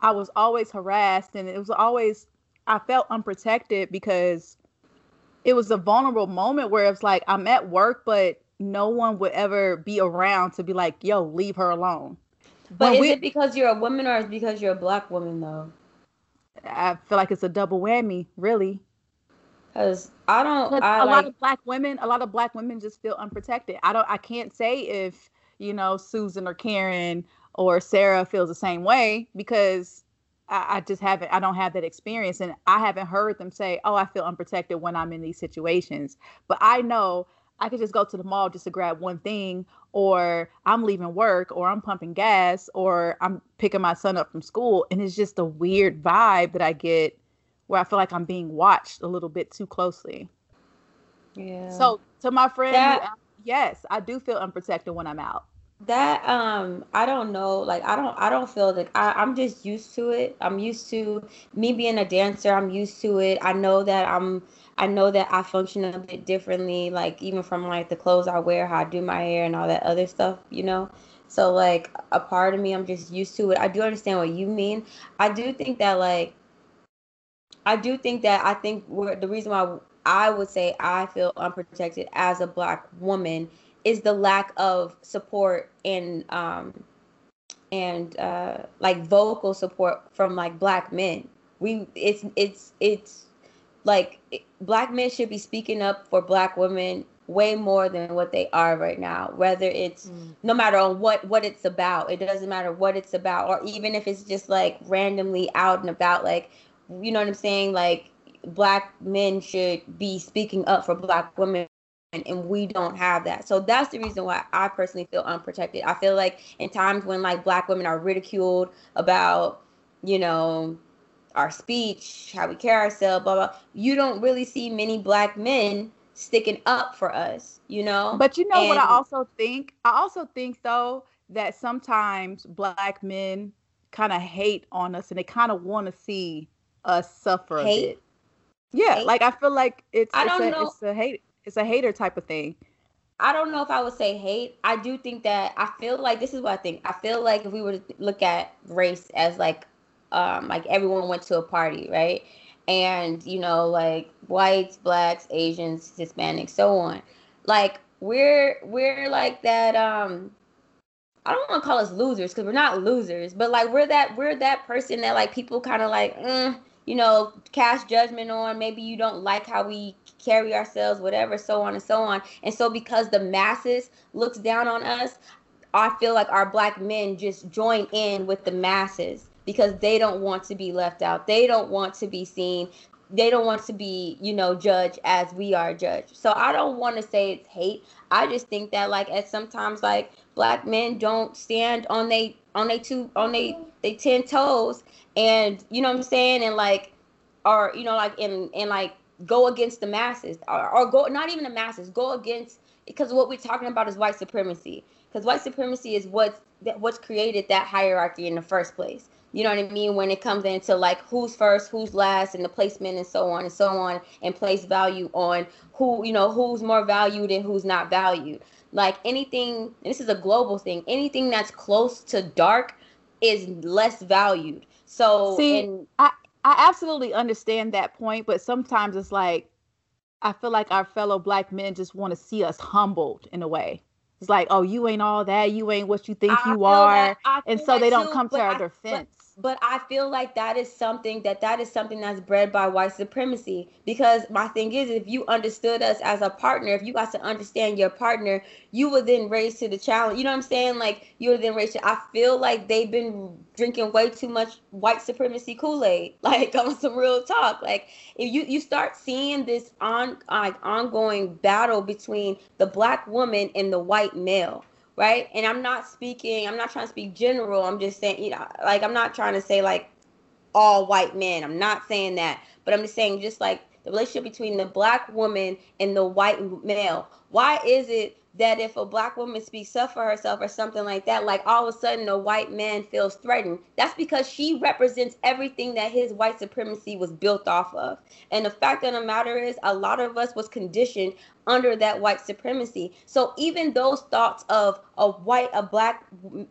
I was always harassed and it was always I felt unprotected because it was a vulnerable moment where it's like I'm at work, but no one would ever be around to be like, yo, leave her alone. But when is we, it because you're a woman or is it because you're a black woman though? I feel like it's a double whammy, really. Because I don't. I a like... lot of black women, a lot of black women just feel unprotected. I don't. I can't say if you know Susan or Karen or Sarah feels the same way because I, I just haven't. I don't have that experience, and I haven't heard them say, "Oh, I feel unprotected when I'm in these situations." But I know I could just go to the mall just to grab one thing, or I'm leaving work, or I'm pumping gas, or I'm picking my son up from school, and it's just a weird vibe that I get where I feel like I'm being watched a little bit too closely. Yeah. So to my friend, that, yes, I do feel unprotected when I'm out. That um, I don't know. Like I don't, I don't feel like I, I'm just used to it. I'm used to me being a dancer. I'm used to it. I know that I'm. I know that I function a bit differently. Like even from like the clothes I wear, how I do my hair, and all that other stuff. You know. So like a part of me, I'm just used to it. I do understand what you mean. I do think that like I do think that I think the reason why I would say I feel unprotected as a black woman is the lack of support and um and uh like vocal support from like black men. We it's it's it's like black men should be speaking up for black women way more than what they are right now whether it's mm. no matter on what what it's about it doesn't matter what it's about or even if it's just like randomly out and about like you know what I'm saying? Like black men should be speaking up for black women and we don't have that. So that's the reason why I personally feel unprotected. I feel like in times when like black women are ridiculed about, you know, our speech, how we carry ourselves, blah blah, you don't really see many black men sticking up for us, you know? But you know and, what I also think? I also think though that sometimes black men kind of hate on us and they kind of want to see us suffer hate? a bit. Yeah, hate? like I feel like it's I don't it's a, know. it's a hate it's a hater type of thing. I don't know if I would say hate. I do think that I feel like this is what I think. I feel like if we were to look at race as like um like everyone went to a party, right? And you know, like whites, blacks, Asians, Hispanics, so on. Like we're we're like that um I don't want to call us losers because we're not losers, but like we're that we're that person that like people kind of like, mm, you know, cast judgment on. Maybe you don't like how we carry ourselves, whatever, so on and so on. And so because the masses looks down on us, I feel like our black men just join in with the masses because they don't want to be left out. They don't want to be seen. They don't want to be, you know, judged as we are judged. So I don't want to say it's hate. I just think that like at sometimes like black men don't stand on they on they two on they mm-hmm. they ten toes and you know what I'm saying? And like or you know like in and like go against the masses or, or go not even the masses go against because what we're talking about is white supremacy. Because white supremacy is what's that what's created that hierarchy in the first place. You know what I mean? When it comes into like who's first who's last and the placement and so on and so on and place value on who you know who's more valued and who's not valued like anything this is a global thing anything that's close to dark is less valued. So see and, i i absolutely understand that point but sometimes it's like i feel like our fellow black men just want to see us humbled in a way. It's like oh you ain't all that. You ain't what you think I you are. And so they don't too, come to our I, defense but I feel like that is something that that is something that's bred by white supremacy. Because my thing is if you understood us as a partner if you got to understand your partner you would then raise to the challenge. You know what I'm saying? Like you would then raise to I feel like they've been drinking way too much white supremacy Kool-Aid. Like on some real talk. Like if you you start seeing this on like ongoing battle between the black woman and the white male right? And I'm not speaking, I'm not trying to speak general. I'm just saying, you know, like I'm not trying to say like all white men. I'm not saying that, but I'm just saying just like the relationship between the black woman and the white male. Why is it that if a black woman speaks up for herself or something like that, like all of a sudden a white man feels threatened. That's because she represents everything that his white supremacy was built off of. And the fact of the matter is, a lot of us was conditioned under that white supremacy. So even those thoughts of a white, a black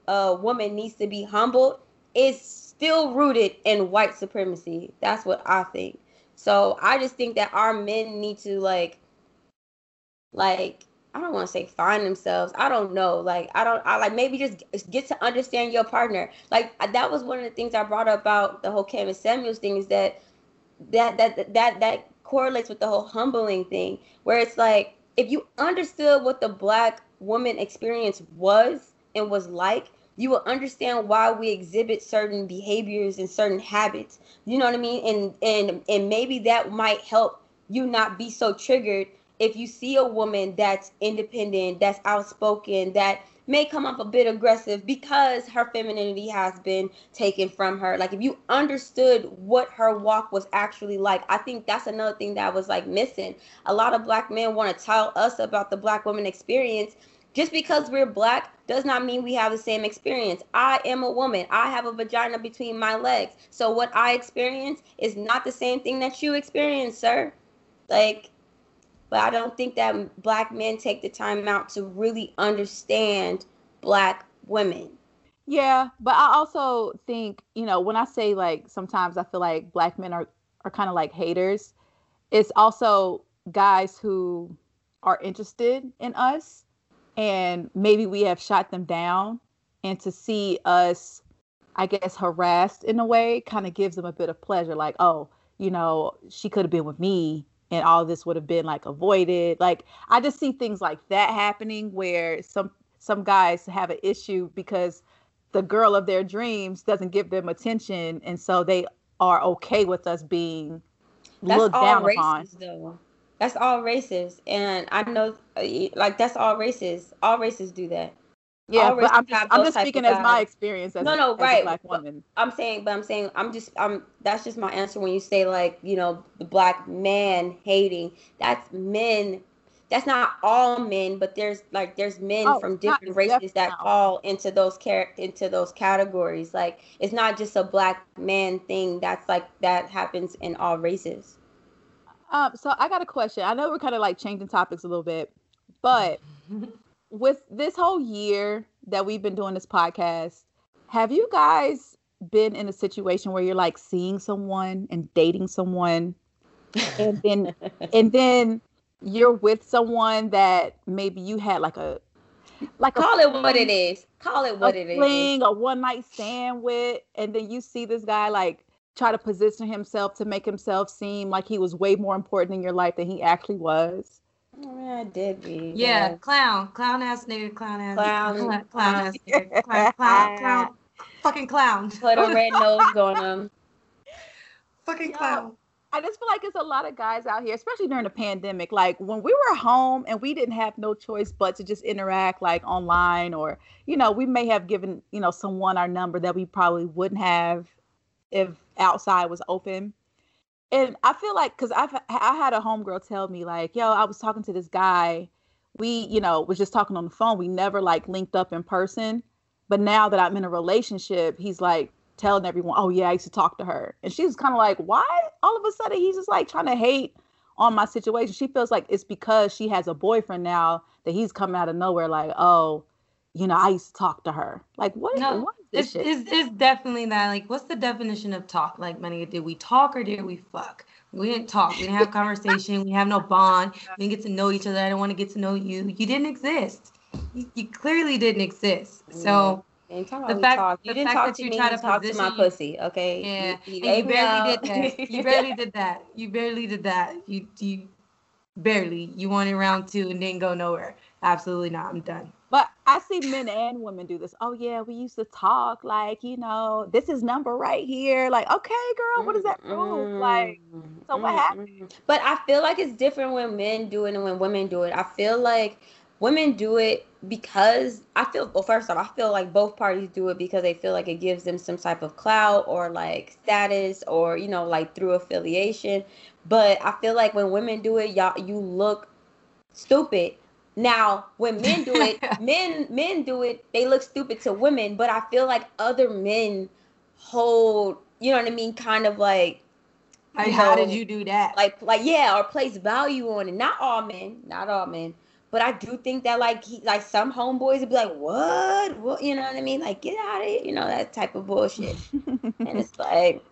uh, woman needs to be humbled is still rooted in white supremacy. That's what I think. So I just think that our men need to like, like I don't want to say find themselves. I don't know. Like I don't. I like maybe just get to understand your partner. Like that was one of the things I brought up about the whole Kevin Samuels thing is that that that that that correlates with the whole humbling thing, where it's like if you understood what the black woman experience was and was like, you will understand why we exhibit certain behaviors and certain habits. You know what I mean? And and and maybe that might help you not be so triggered if you see a woman that's independent, that's outspoken, that may come off a bit aggressive because her femininity has been taken from her. Like if you understood what her walk was actually like, I think that's another thing that was like missing. A lot of black men want to tell us about the black woman experience. Just because we're black does not mean we have the same experience. I am a woman. I have a vagina between my legs. So what I experience is not the same thing that you experience, sir. Like but I don't think that black men take the time out to really understand black women. Yeah, but I also think, you know, when I say like sometimes I feel like black men are are kind of like haters, it's also guys who are interested in us and maybe we have shot them down and to see us I guess harassed in a way kind of gives them a bit of pleasure like, oh, you know, she could have been with me and all this would have been like avoided. Like I just see things like that happening where some some guys have an issue because the girl of their dreams doesn't give them attention and so they are okay with us being that's looked down races, upon. Though. That's all racist and I know like that's all racist. All races do that. Yeah, but I'm just, I'm just speaking as my experience as no, no, a, right. black woman. I'm saying, but I'm saying, I'm just, I'm. That's just my answer when you say like, you know, the black man hating. That's men. That's not all men, but there's like there's men oh, from different races that fall into those char- into those categories. Like it's not just a black man thing. That's like that happens in all races. Um, so I got a question. I know we're kind of like changing topics a little bit, but with this whole year that we've been doing this podcast, have you guys been in a situation where you're like seeing someone and dating someone? And then and then you're with someone that maybe you had like a like call a, it what it is. Call it what a it fling, is a one night stand with and then you see this guy like try to position himself to make himself seem like he was way more important in your life than he actually was yeah, did be. Yeah, yeah, clown, clown ass nigga, clown ass, clown, clown, clown ass nigga, clown, clown, clown, fucking clown. Put a red nose going on him. Fucking clown. I just feel like it's a lot of guys out here, especially during the pandemic. Like when we were home and we didn't have no choice but to just interact like online or, you know, we may have given, you know, someone our number that we probably wouldn't have if outside was open and I feel like because I've I had a homegirl tell me like, yo, I was talking to this guy. We, you know, was just talking on the phone. We never like linked up in person. But now that I'm in a relationship, he's like telling everyone, oh yeah, I used to talk to her. And she's kind of like, why? All of a sudden he's just like trying to hate on my situation. She feels like it's because she has a boyfriend now that he's coming out of nowhere, like, oh, you know, I used to talk to her. Like, what? No, what is this it's, it's, it's, definitely that. Like, what's the definition of talk? Like, money? Did we talk or did we fuck? We didn't talk. We didn't have conversation. we have no bond. We didn't get to know each other. I don't want to get to know you. You didn't exist. You, you clearly didn't exist. So. the fact, you the didn't fact talk that to you me, try to talk to my pussy, okay? Yeah, you, you, you barely did that. You barely did that. You barely did that. You you barely. You wanted round two and didn't go nowhere. Absolutely not. I'm done. I see men and women do this. Oh yeah, we used to talk like, you know, this is number right here. Like, okay, girl, what does that prove? Like, so what happened? But I feel like it's different when men do it and when women do it. I feel like women do it because I feel well first off, I feel like both parties do it because they feel like it gives them some type of clout or like status or, you know, like through affiliation. But I feel like when women do it, y'all you look stupid. Now, when men do it, men men do it, they look stupid to women, but I feel like other men hold, you know what I mean, kind of like like how know, did you do that? Like like yeah, or place value on it. Not all men, not all men. But I do think that like he like some homeboys would be like, What? What you know what I mean? Like get out of it, you know, that type of bullshit. and it's like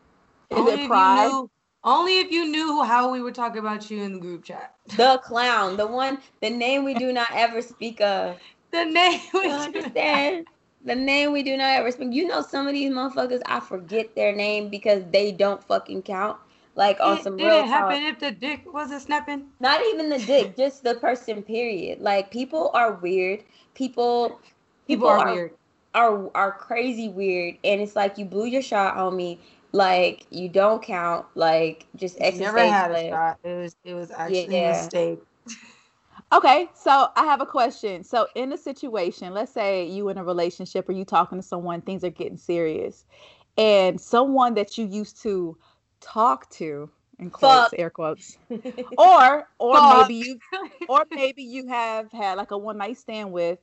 is it pride? Only if you knew how we were talking about you in the group chat. The clown, the one, the name we do not ever speak of. The name we you understand. The name we do not ever speak. You know, some of these motherfuckers, I forget their name because they don't fucking count. Like on it, some did real it happen talk. if the dick wasn't snapping? Not even the dick, just the person. Period. Like people are weird. People, people, people are, are weird. Are are crazy weird, and it's like you blew your shot on me like you don't count. Like just exit Never had a shot. It was it was actually yeah. a mistake. Okay, so I have a question. So in a situation, let's say you in a relationship or you talking to someone, things are getting serious, and someone that you used to talk to in quotes, Fuck. air quotes, or or Fuck. maybe you or maybe you have had like a one night stand with.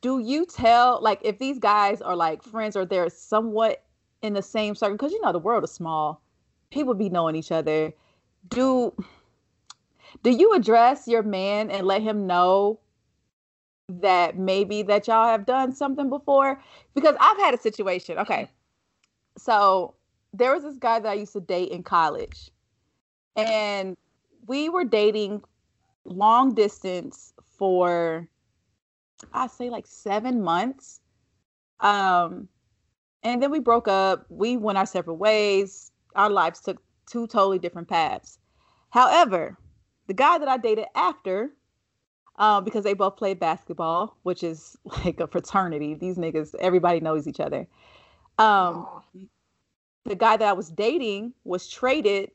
Do you tell like if these guys are like friends or they're somewhat in the same circle because you know the world is small. People be knowing each other. Do do you address your man and let him know that maybe that y'all have done something before? Because i've had a situation okay. So there was this guy that i used to date in college. And we were dating long distance for i say like seven months. Um and then we broke up. We went our separate ways. Our lives took two totally different paths. However, the guy that I dated after, uh, because they both played basketball, which is like a fraternity. These niggas, everybody knows each other. Um, the guy that I was dating was traded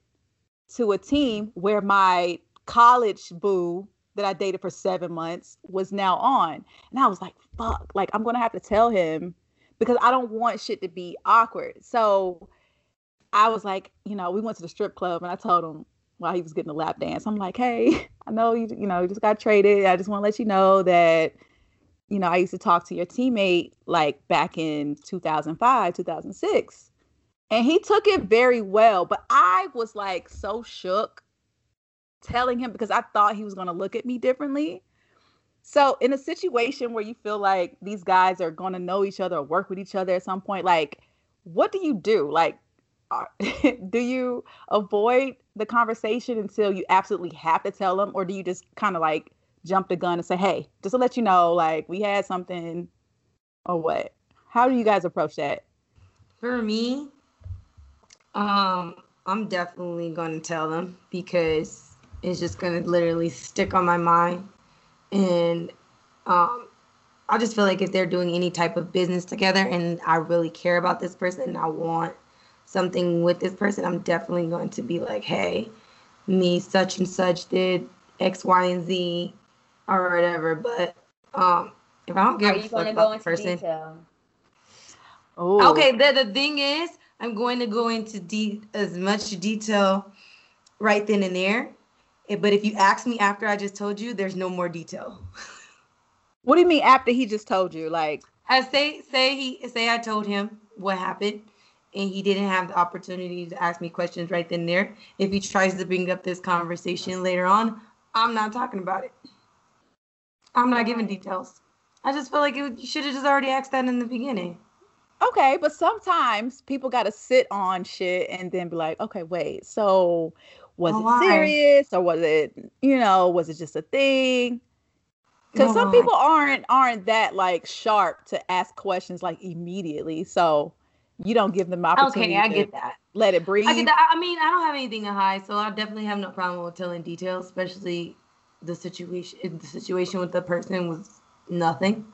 to a team where my college boo that I dated for seven months was now on. And I was like, fuck, like I'm gonna have to tell him because I don't want shit to be awkward. So I was like, you know, we went to the strip club and I told him while he was getting the lap dance, I'm like, hey, I know you, you know, you just got traded. I just want to let you know that, you know, I used to talk to your teammate like back in 2005, 2006. And he took it very well, but I was like so shook telling him because I thought he was going to look at me differently. So, in a situation where you feel like these guys are going to know each other or work with each other at some point, like, what do you do? Like, do you avoid the conversation until you absolutely have to tell them, or do you just kind of like jump the gun and say, "Hey, just to let you know, like, we had something," or what? How do you guys approach that? For me, um, I'm definitely going to tell them because it's just going to literally stick on my mind and um, I just feel like if they're doing any type of business together and I really care about this person and I want something with this person, I'm definitely going to be like, hey, me such and such did X, Y, and Z or whatever. But um, if I don't give a fuck about the person, detail? Oh. Okay, the, the thing is, I'm going to go into de- as much detail right then and there Eh, but if you ask me after I just told you, there's no more detail. What do you mean after he just told you? Like I say say he say I told him what happened and he didn't have the opportunity to ask me questions right then and there. If he tries to bring up this conversation later on, I'm not talking about it. I'm not giving details. I just feel like it, you should have just already asked that in the beginning. Okay, but sometimes people got to sit on shit and then be like, okay, wait, so was oh, it serious or was it you know was it just a thing? Because some people aren't aren't that like sharp to ask questions like immediately. So you don't give them opportunity okay i get that. let it breathe i get that. I mean i don't have anything to hide so i definitely have no problem with telling details especially the situation the situation with the person was nothing.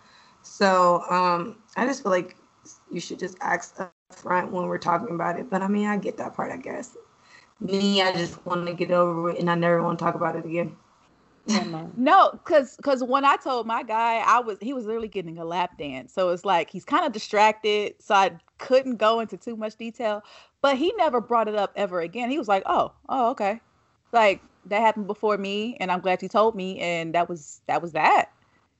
So um i just feel like you should just ask up front when we're talking about it. But i mean i get that part i guess me, I just want to get over it and I never want to talk about it again. no, because because when I told my guy, I was he was literally getting a lap dance, so it's like he's kind of distracted, so I couldn't go into too much detail. But he never brought it up ever again. He was like, "Oh, oh, okay," Like that happened before me, and I'm glad you told me, and that was that was that.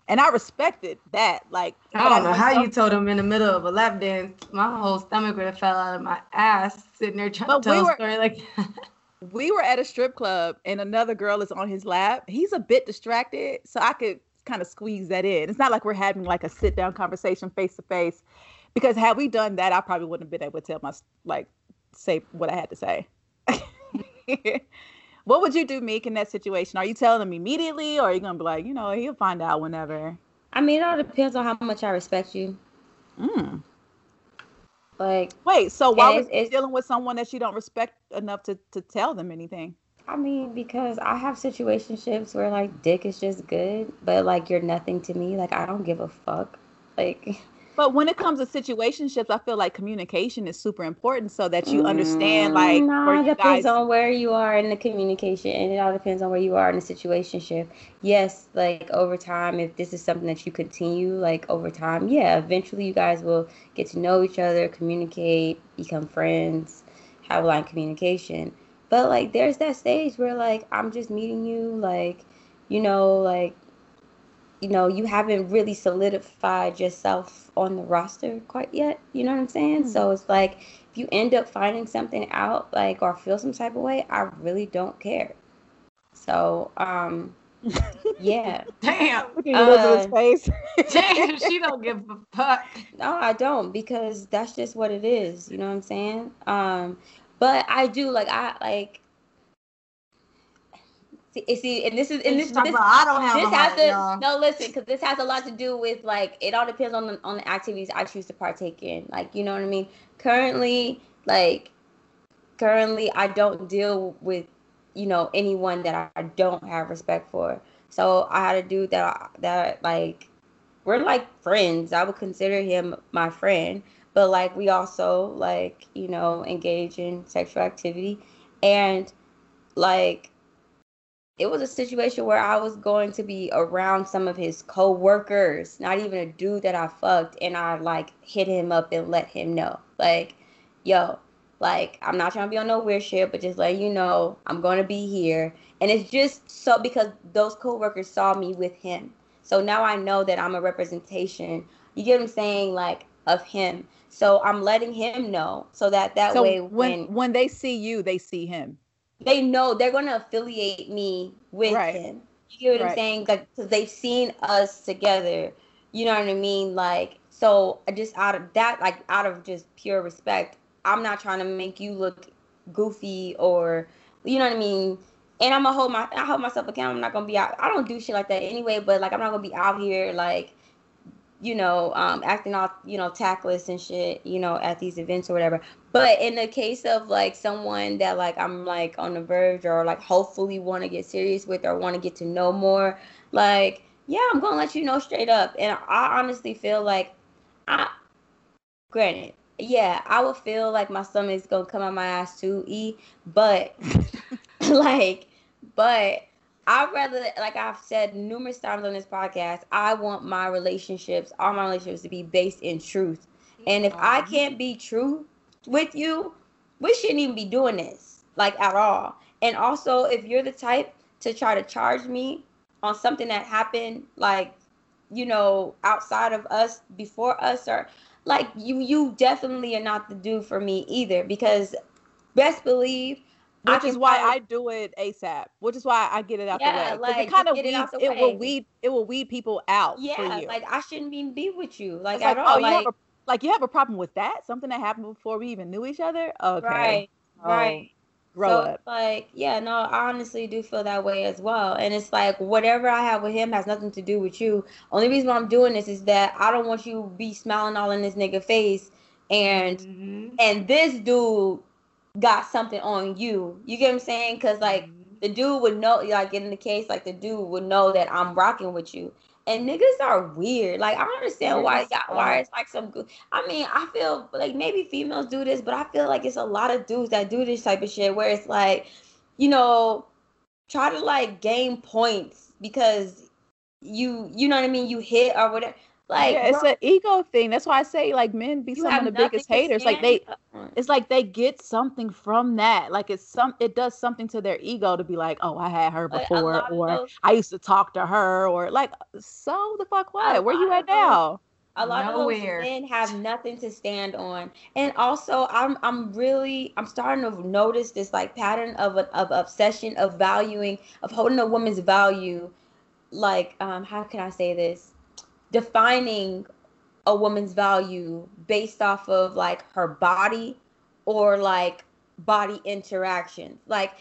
And I respected that. Like I don't know how you told him in the middle of a lap dance. My whole stomach would have fell out of my ass sitting there trying but to tell we were, a story like we were at a strip club and another girl is on his lap. He's a bit distracted, so I could kind of squeeze that in. It's not like we're having like a sit down conversation face to face. Because had we done that, I probably wouldn't have been able to tell my like say what I had to say. what would you do, Meek, in that situation? Are you telling him immediately, or are you gonna be like, you know, he'll find out whenever? I mean, it all depends on how much I respect you. Mm. Like, wait, so why was you dealing with someone that you don't respect enough to to tell them anything? I mean, because I have situationships where like dick is just good, but like you're nothing to me. Like I don't give a fuck. Like But when it comes to situationships, I feel like communication is super important so that you understand like mm, no, it depends guys... on where you are in the communication and it all depends on where you are in the situationship. Yes, like over time, if this is something that you continue like over time, yeah, eventually you guys will get to know each other, communicate, become friends, have a line communication. But like there's that stage where like I'm just meeting you, like, you know, like you know, you haven't really solidified yourself on the roster quite yet. You know what I'm saying? Mm-hmm. So it's like if you end up finding something out, like or feel some type of way, I really don't care. So, um, yeah. Damn. Look at uh, face. Damn, she don't give a fuck. No, I don't because that's just what it is. You know what I'm saying? Um, but I do like I like See, see, and this is and this, this, about, I don't have this has heart, to y'all. no listen because this has a lot to do with like it all depends on the on the activities I choose to partake in. Like you know what I mean. Currently, like currently, I don't deal with you know anyone that I don't have respect for. So I had a dude that I, that like we're like friends. I would consider him my friend, but like we also like you know engage in sexual activity and like it was a situation where I was going to be around some of his co-workers, not even a dude that I fucked, and I like hit him up and let him know, like, yo, like I'm not trying to be on no weird shit, but just let you know I'm going to be here, and it's just so because those co-workers saw me with him, so now I know that I'm a representation. You get what I'm saying, like of him. So I'm letting him know so that that so way when when, when they see you, they see him they know they're going to affiliate me with right. him. You get what right. I'm saying? Like, because they've seen us together. You know what I mean? Like, so just out of that, like, out of just pure respect, I'm not trying to make you look goofy or, you know what I mean? And I'm gonna hold my, I hold myself accountable. I'm not gonna be out. I don't do shit like that anyway. But like, I'm not gonna be out here like you know, um, acting all, you know, tactless and shit, you know, at these events or whatever. But in the case of like someone that like I'm like on the verge or like hopefully want to get serious with or want to get to know more, like, yeah, I'm gonna let you know straight up. And I honestly feel like I granted, yeah, I would feel like my stomach's gonna come out my ass too, E, but like but I'd rather, like I've said numerous times on this podcast, I want my relationships, all my relationships, to be based in truth. And if I can't be true with you, we shouldn't even be doing this, like at all. And also, if you're the type to try to charge me on something that happened, like, you know, outside of us, before us, or like you, you definitely are not the dude for me either. Because best believe which is why I do it ASAP. Which is why I get it out yeah, the way. Like, it kind of weeds, it, it, will weed it will weed people out. Yeah, like I shouldn't even be with you. Like it's at like, all. Oh, like, you have a, like you have a problem with that? Something that happened before we even knew each other? Okay. Right. Oh, right. Grow so, up. Like, yeah, no, I honestly do feel that way as well. And it's like whatever I have with him has nothing to do with you. Only reason why I'm doing this is that I don't want you be smiling all in this nigga face and mm-hmm. and this dude got something on you. You get what I'm saying? Because like mm-hmm. the dude would know, like in the case, like the dude would know that I'm rocking with you. And niggas are weird. Like I don't understand why why it's like some good. I mean, I feel like maybe females do this, but I feel like it's a lot of dudes that do this type of shit where it's like, you know, try to like gain points because you you know what I mean. You hit or whatever. Like yeah, it's bro, an ego thing. That's why I say like men be some of the biggest haters. Like they it's like they get something from that. Like it's some it does something to their ego to be like, oh, I had her before, lot of or those- I used to talk to her, or like so the fuck what? Where you at those- now? a lot Nowhere. of those men have nothing to stand on and also i'm i'm really i'm starting to notice this like pattern of a, of obsession of valuing of holding a woman's value like um how can i say this defining a woman's value based off of like her body or like body interactions like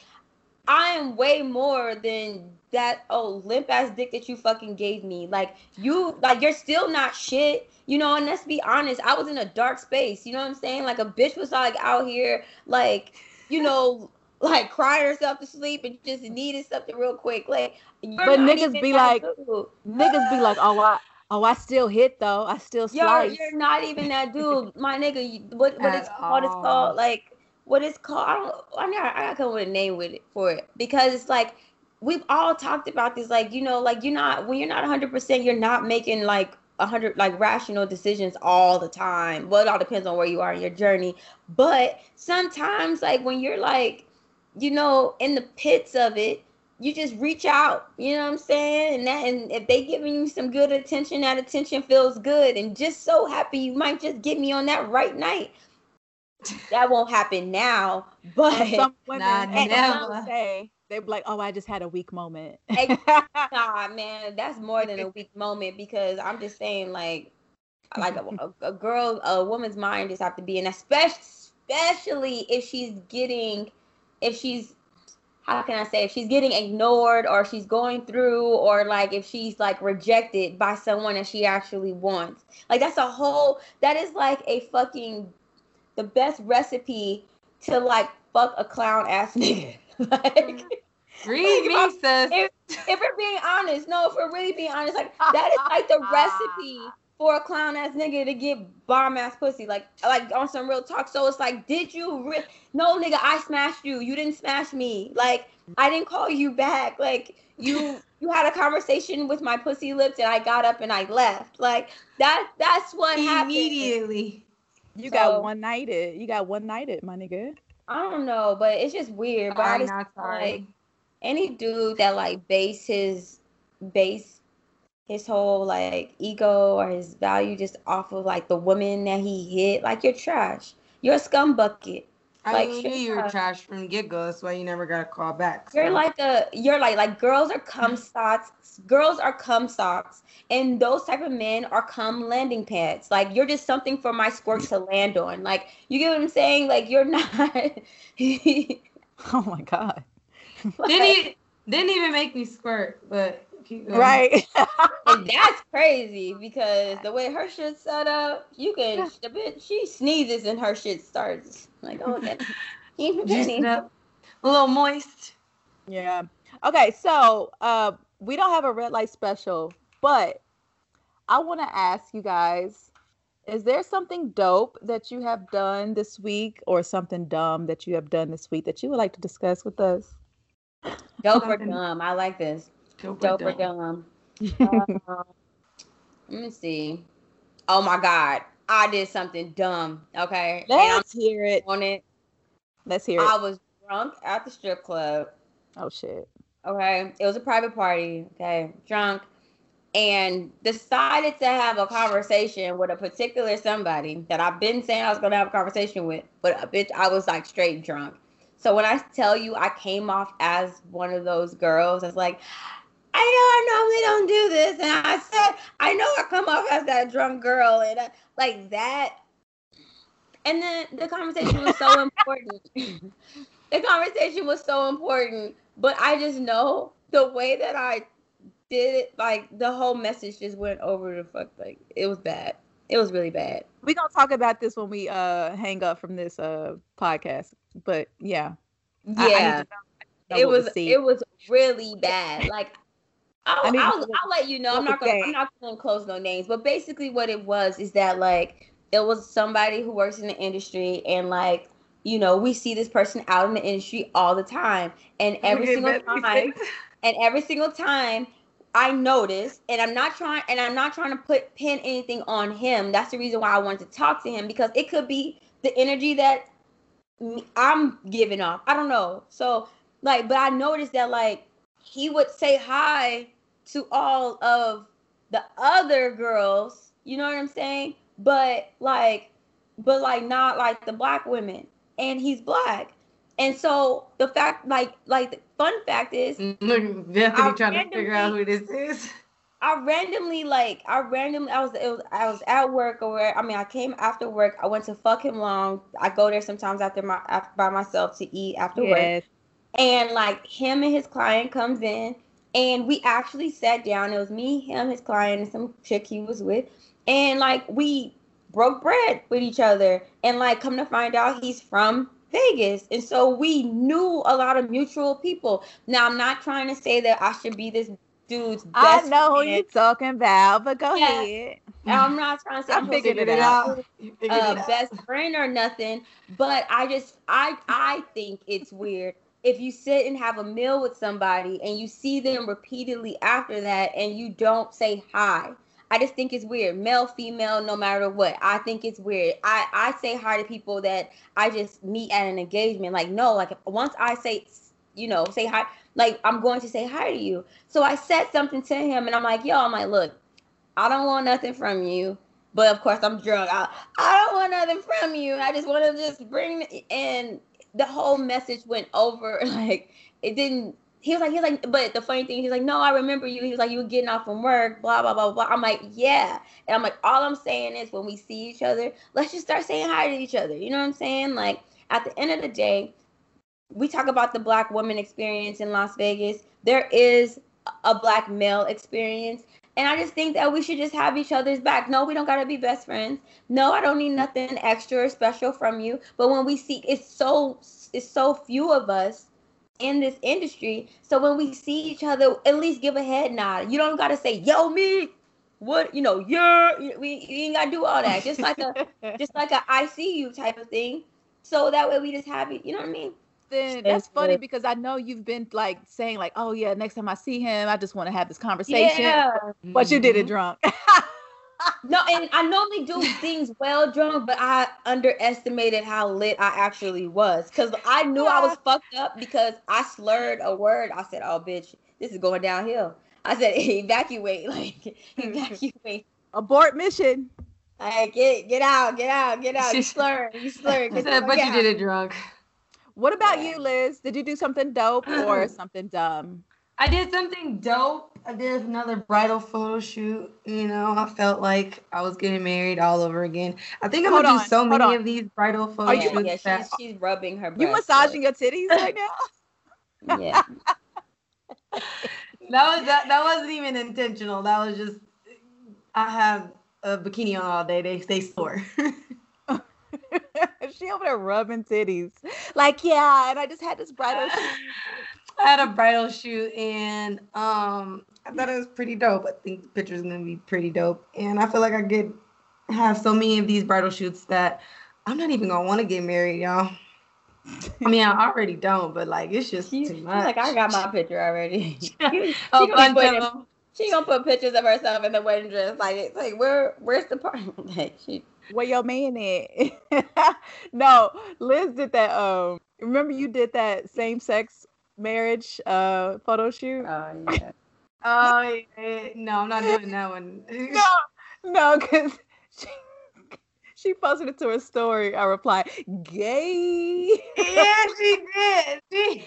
I am way more than that oh limp ass dick that you fucking gave me. Like you like you're still not shit. You know, and let's be honest, I was in a dark space. You know what I'm saying? Like a bitch was like out here like, you know, like crying herself to sleep and just needed something real quick. Like But niggas be like, dude. Niggas be like, oh, I oh I still hit though. I still You're, you're not even that dude, my nigga. What what is At called? It's called like what is called. I don't. I gotta, I gotta come with a name with it for it because it's like we've all talked about this. Like you know, like you're not when you're not 100. percent You're not making like a hundred like rational decisions all the time. Well, it all depends on where you are in your journey. But sometimes, like when you're like, you know, in the pits of it, you just reach out. You know what I'm saying? And that, and if they giving you some good attention, that attention feels good. And just so happy you might just get me on that right night. That won't happen now, but And some women Nah, and some never. say they be like, oh, I just had a weak moment. Ex- nah, man, that's more than a weak moment because I'm just saying, like, like a, a, a girl, a woman's mind just have to be, and especially, especially if she's getting, if she's, how can I say, if she's getting ignored or she's going through, or like if she's like rejected by someone that she actually wants, like that's a whole, that is like a fucking, the best recipe to like fuck a clown ass nigga. like. Mm-hmm. Read me, sis. if, if we're being honest, no, if we're really being honest, like that is like the recipe for a clown ass nigga to get bomb ass pussy, like like on some real talk. So it's like, did you? Re- no, nigga, I smashed you. You didn't smash me. Like I didn't call you back. Like you you had a conversation with my pussy lips, and I got up and I left. Like that. That's what happened. Immediately. you So- got one nighted. You got one nighted, my nigga. I don't know, but it's just weird. But I Sorry, just not feel like sorry. any dude that like base his base his whole like ego or his value just off of like the woman that he hit, like you're trash. You're a scum bucket. I Like, knew you were trash from the get go. That's why you never got a call back. You're like a you're like like girls are cum socks. Girls are cum socks, and those type of men are cum landing pads. Like you're just something for my squirt to land on. Like you get what I'm saying? Like you're not. Oh my god. didn't e- didn't even make me squirt, but keep going. Right. And that's crazy because the way her shit's set up, you can the bitch she sneezes and her shit starts like oh that even Just Jenny. a little moist. Yeah. Okay, so uh we don't have a red light special, but I want to ask you guys is there something dope that you have done this week or something dumb that you have done this week that you would like to discuss with us? Dope or Something- dumb. I like this. Dope or dumb. Um, let me see. Oh my god. I did something dumb. Okay. And I'm Let's hear it. on it. Let's hear it. I was drunk at the strip club. Oh shit. Okay. It was a private party. Okay. Drunk. And decided to have a conversation with a particular somebody that I've been saying I was gonna have a conversation with, but a bitch, I was like straight drunk. So when I tell you I came off as one of those girls, it's like, I know I normally don't do this, and I said I know I come off as that drunk girl, and uh, like that. And then the conversation was so important. the conversation was so important, but I just know the way that I did it, like the whole message just went over the fuck. Like it was bad. It was really bad. We're gonna talk about this when we uh hang up from this uh podcast. But yeah. I- I Yeah, know- know it was. It was really bad. Like. I'll, I I'll, I'll let you know. I'm not gonna. I'm not gonna close no names. But basically, what it was is that like it was somebody who works in the industry, and like you know, we see this person out in the industry all the time, and every Okay, single time, and every single time I noticed, and I'm not trying, and I'm not trying to put pin anything on him. That's the reason why I wanted to talk to him because it could be the energy that I'm giving off. I don't know. So like, but I noticed that like he would say hi to all of the other girls. You know what I'm saying? But like, but like not like the black women, and he's black. And so the fact, like, like the fun fact is, Look, Bethany trying to figure out who this is. I randomly like I randomly I was it was I was at work or where I mean I came after work I went to fuck him long I go there sometimes after my after by myself to eat after Yes. work and like him and his client comes in and we actually sat down it was me him his client and some chick he was with and like we broke bread with each other and like come to find out he's from Vegas and so we knew a lot of mutual people now I'm not trying to say that I should be this dude's best friend. I best know who you're talking about, but go Yeah. ahead. And I'm not trying to say I I'm supposed to it out. You figured uh, it out. best friend or nothing, but I just I I think it's weird if you sit and have a meal with somebody and you see them repeatedly after that and you don't say hi. I just think it's weird. Male, female, no matter what. I think it's weird. I I say hi to people that I just meet at an engagement. Like no, like once I say you know say hi, like I'm going to say hi to you. So I said something to him and I'm like, yo, I'm like, look, I don't want nothing from you. But of course, I'm drunk. I, I don't want nothing from you. I just want to just bring and the whole message went over. Like it didn't. He was like, he was like, but the funny thing, he's like, no, I remember you. He was like, you were getting off from work, blah blah blah blah. I'm like, yeah, and I'm like, all I'm saying is when we see each other, let's just start saying hi to each other. You know what I'm saying? Like at the end of the day, we talk about the black woman experience in Las Vegas. There is a black male experience. And I just think that we should just have each other's back. No, we don't gotta be best friends. No, I don't need nothing extra or special from you. But when we see it's so it's so few of us in this industry. So when we see each other, at least give a head nod. You don't gotta say, yo, me, what you know, you're we you ain't gotta do all that. Just like a just like a I see you type of thing. So that way we just have it, you know what I mean? Then That's that's funny because I know you've been like saying like, oh yeah, next time I see him, I just want to have this conversation. Yeah. But you did it Mhm. drunk. No, and I normally do things well drunk, but I underestimated how lit I actually was. Cause I knew I was fucked up because I slurred a word. I said, "Oh, bitch, this is going downhill." I said, "Evacuate, like evacuate, Abort mission. like get get out, get out, get out." You slurred, you slurred. She get said, but you out." did it drunk. What about you, Liz? Did you do something dope or something dumb? I did something dope. I did another bridal photo shoot. You know, I felt like I was getting married all over again. I think I'm Hold gonna on, do so many on. of these bridal photo Are you- Yeah, shoots yeah, that she's she's rubbing her. You breast, massaging your titties right now? Yeah. that was that, that wasn't even intentional. That was just I have a bikini on all day. They stay sore. she over there rubbing titties. Like, yeah, and I just had this bridal shoot. I had a bridal shoot and um I thought it was pretty dope. I think the picture's gonna be pretty dope. And I feel like I could have so many of these bridal shoots that I'm not even gonna want to get married, y'all. I mean, I already don't, but like it's just She, too much. like, I got my picture already. she, a she gonna putting- She gonna put pictures of herself in the wedding dress. Like it's like where where's the part? Like she Where your man at? no, Liz did that. Um, remember you did that same sex marriage uh photo shoot? oh yeah. Oh yeah, no, I'm not doing that one. no, no, because she she posted it to her story. I replied, "Gay." yeah, she did. She,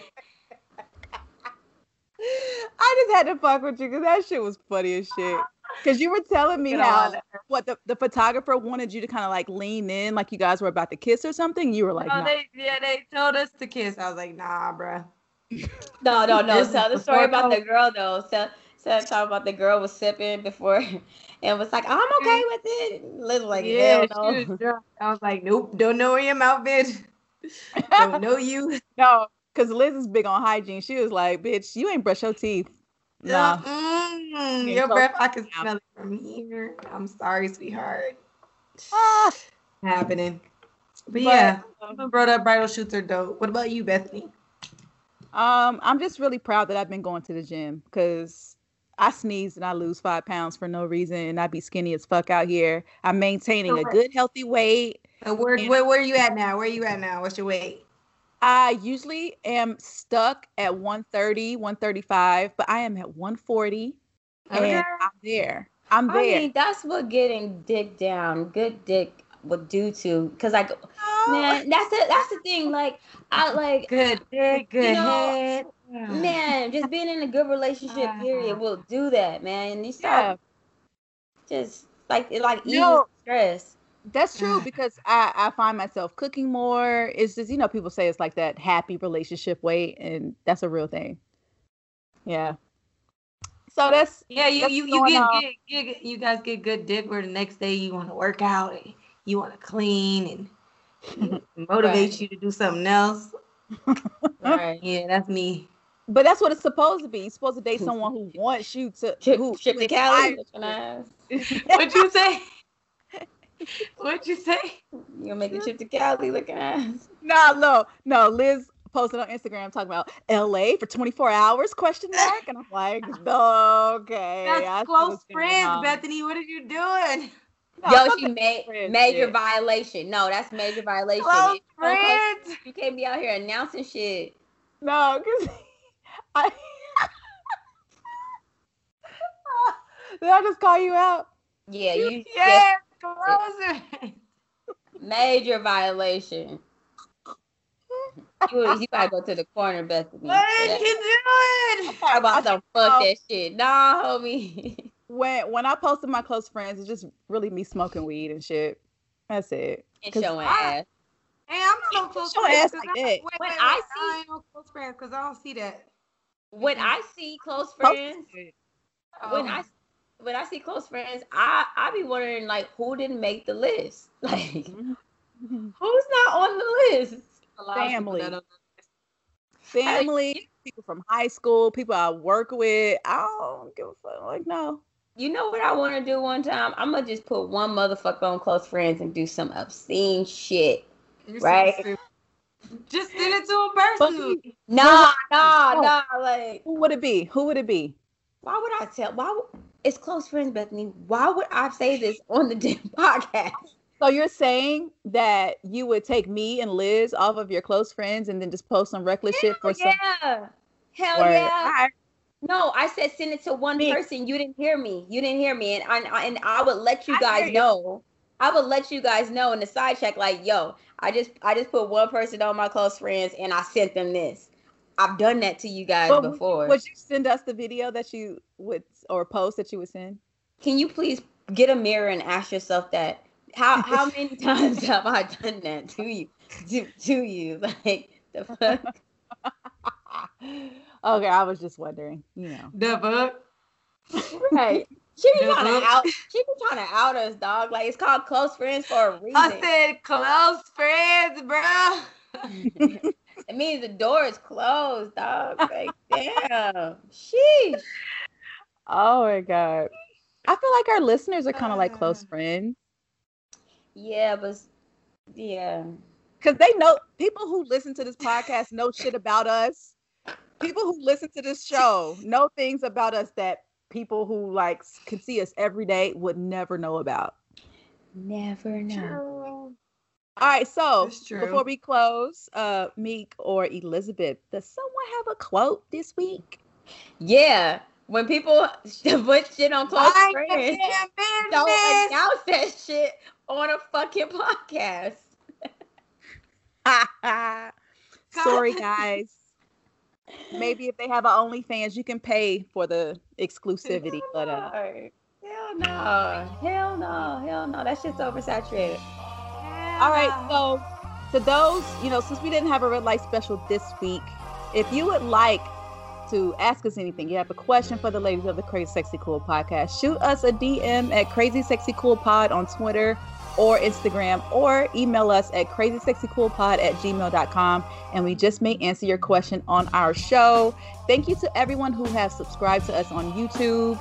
I just had to fuck with you because that shit was funny as shit. Because you were telling me Get how on. what the, the photographer wanted you to kind of like lean in, like you guys were about to kiss or something. You were like, no, "Nah." they yeah, they told us to kiss. I was like, nah, bruh. No, no, no. Tell the story about the girl though. Tell tell talk about the girl was sipping before and was like, I'm okay mm. with it. Liz was like, yeah, hell she no. was drunk. I was like, nope, don't know where your mouth, bitch. don't know you. no, because Liz is big on hygiene. She was like, "Bitch, you ain't brush your teeth." Yeah, Nah. mm, your breath, I can smell it from here. I'm sorry, sweetheart. Ah. Happening. But, But, yeah, um, brought up bridal shoots are dope. What about you, Bethany? Um, I'm just really proud that I've been going to the gym because I sneeze and I lose five pounds for no reason, and I'd be skinny as fuck out here. I'm maintaining a good, healthy weight. And where, where where are you at now? Where are you at now? What's your weight? I usually am stuck at 130, 135, but I am at 140, Okay. and I'm there. I'm I there. mean, that's what getting dick down, good dick would do to. Cause like, man, that's the that's the thing. Like, I like, Good, good, good know, head. man, just being in a good relationship period will do that, man. And you yeah, start just like it like easing No. stress. That's true because I, I find myself cooking more. It's just, you know, people say it's like that happy relationship weight, and that's a real thing. Yeah. So that's Yeah, you That's you, you get, on. get, get you guys get good dick where the next day you want to work out and you want to clean and motivate you to do something else. Right. Yeah, that's me. But that's what it's supposed to be. You're supposed to date someone who wants you to who, trip who to Cali. inspires looking ass. you. What'd you say? What'd you say? You gonna make a trip to Cali looking ass. no, no, no. Liz posted on Instagram talking about LA for 24 hours question mark, and I'm like, okay, I That's see close friends. Bethany. What are you doing? No, Yo, she made friends major shit. violation. No, that's major violation. Close If you friends. You can't be out here announcing shit. No, because I did I just call you out? Yeah, you Yeah, closer. major violation. You, you gotta go to the corner, Bethany. What are you doing? Talk about some fuck Oh. that shit. Nah, homie. When when I posted my close friends, it's just really me smoking weed and shit. That's it. and 'Cause showing I- ass. Hey, I'm not no close Show friends. ass 'cause like I- that. Wait, When wait, I see- I ain't no close friends because I don't see that. When I see close friends, it. when Oh. I when I see close friends, I I be wondering like who didn't make the list? Like Mhm. who's not on the list? A lot of family. that don't- Family, people from high school, people I work with. I don't give a fuck. Like, no. You know what I want to do one time? I'm gonna just put one motherfucker on close friends and do some obscene shit. You're Right. so. Just send it to him But personally. Nah, nah, nah. Like, Who would it be? Who would it be? why would I tell? Why? Would, it's close friends, Bethany. Why would I say this on the damn podcast? So you're saying that you would take me and Liz off of your close friends and then just post some reckless shit for some yeah. Hell Word. yeah. Alright. No, I said send it to one Me. person. You didn't hear me. You didn't hear me, and I and I would let you guys you. know. I would let you guys know in the side check, like, yo, I just I just put one person on my close friends, and I sent them this. I've done that to you guys before. Would you send us the video that you would or post that you would send? Can you please get a mirror and ask yourself that? How how many times have I done that to you? To, to you, like the fuck? okay, I was just wondering, you know. The fuck? Right. She be trying to out. She be trying to out us, dog. Like it's called close friends for a reason. I said close friends, bro. it means the door is closed, dog. Like damn. Sheesh. Oh my god. I feel like our listeners are kind of like close Uh. friends Yeah, but yeah. because they know people who listen to this podcast know shit about us. People who listen to this show know things about us that people who like s- can see us every day would never know about. Never know. True. All right, so before we close, uh, Meek or Elizabeth, does someone have a quote this week? Yeah. When people put shit on close Mind friends, don't announce that shit on a fucking podcast. Sorry, guys. Maybe if they have an OnlyFans, you can pay for the exclusivity. But uh. Hell no. Hell no. Hell no. That shit's oversaturated. all right. So to those, you know, since we didn't have a red light special this week, if you would like to ask us anything, you have a question for the ladies of the Crazy Sexy Cool podcast, shoot us a DM at Crazy Sexy Cool Pod on Twitter or Instagram, or email us at crazysexycoolpod at gmail.com. And we just may answer your question on our show. Thank you to everyone who has subscribed to us on YouTube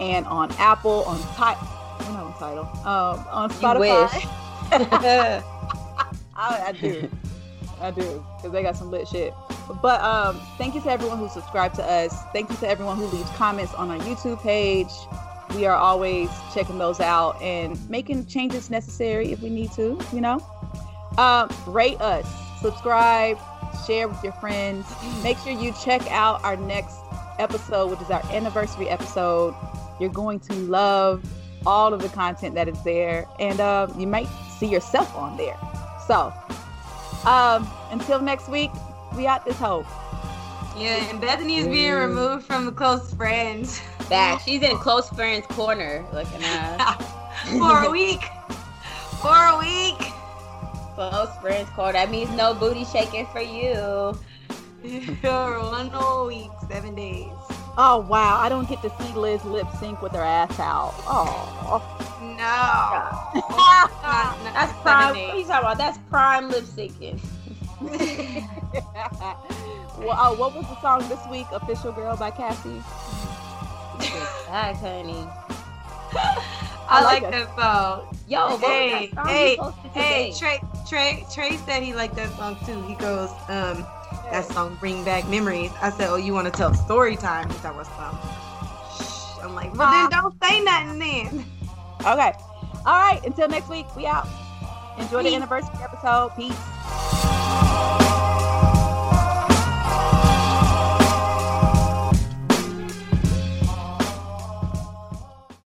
and on Apple, on Tidal, no, on Tidal, um, on Spotify. I, I do. I do. Because they got some lit shit. But um, thank you to everyone who subscribed to us. Thank you to everyone who leaves comments on our YouTube page. We are always checking those out and making changes necessary if we need to, you know. Um, rate us, subscribe, share with your friends. Make sure you check out our next episode, which is our anniversary episode. You're going to love all of the content that is there, and uh, you might see yourself on there. So, um, until next week, we out this hoe. Yeah, and Bethany is being removed from the close friends That she's in close friends corner looking at for a week. For a week. close friends corner. That means no booty shaking for you. For one whole week, seven days. Oh wow, I don't get to see Liz lip sync with her ass out. Oh, No. That's prime. What are you talking about? That's prime lip syncing. well, oh, what was the song this week? "Official Girl" by Cassie. Back, honey. I, like like that song. Yo, Hey, hey, hey. Trey, Trey, Trey said he liked that song too. He goes, um, that song bring back memories. I said, oh, you want to tell story time? Because like, was up? I'm like, well, then don't say nothing then. Okay. All right. Until next week, we out. Enjoy Peace. the anniversary episode. Peace.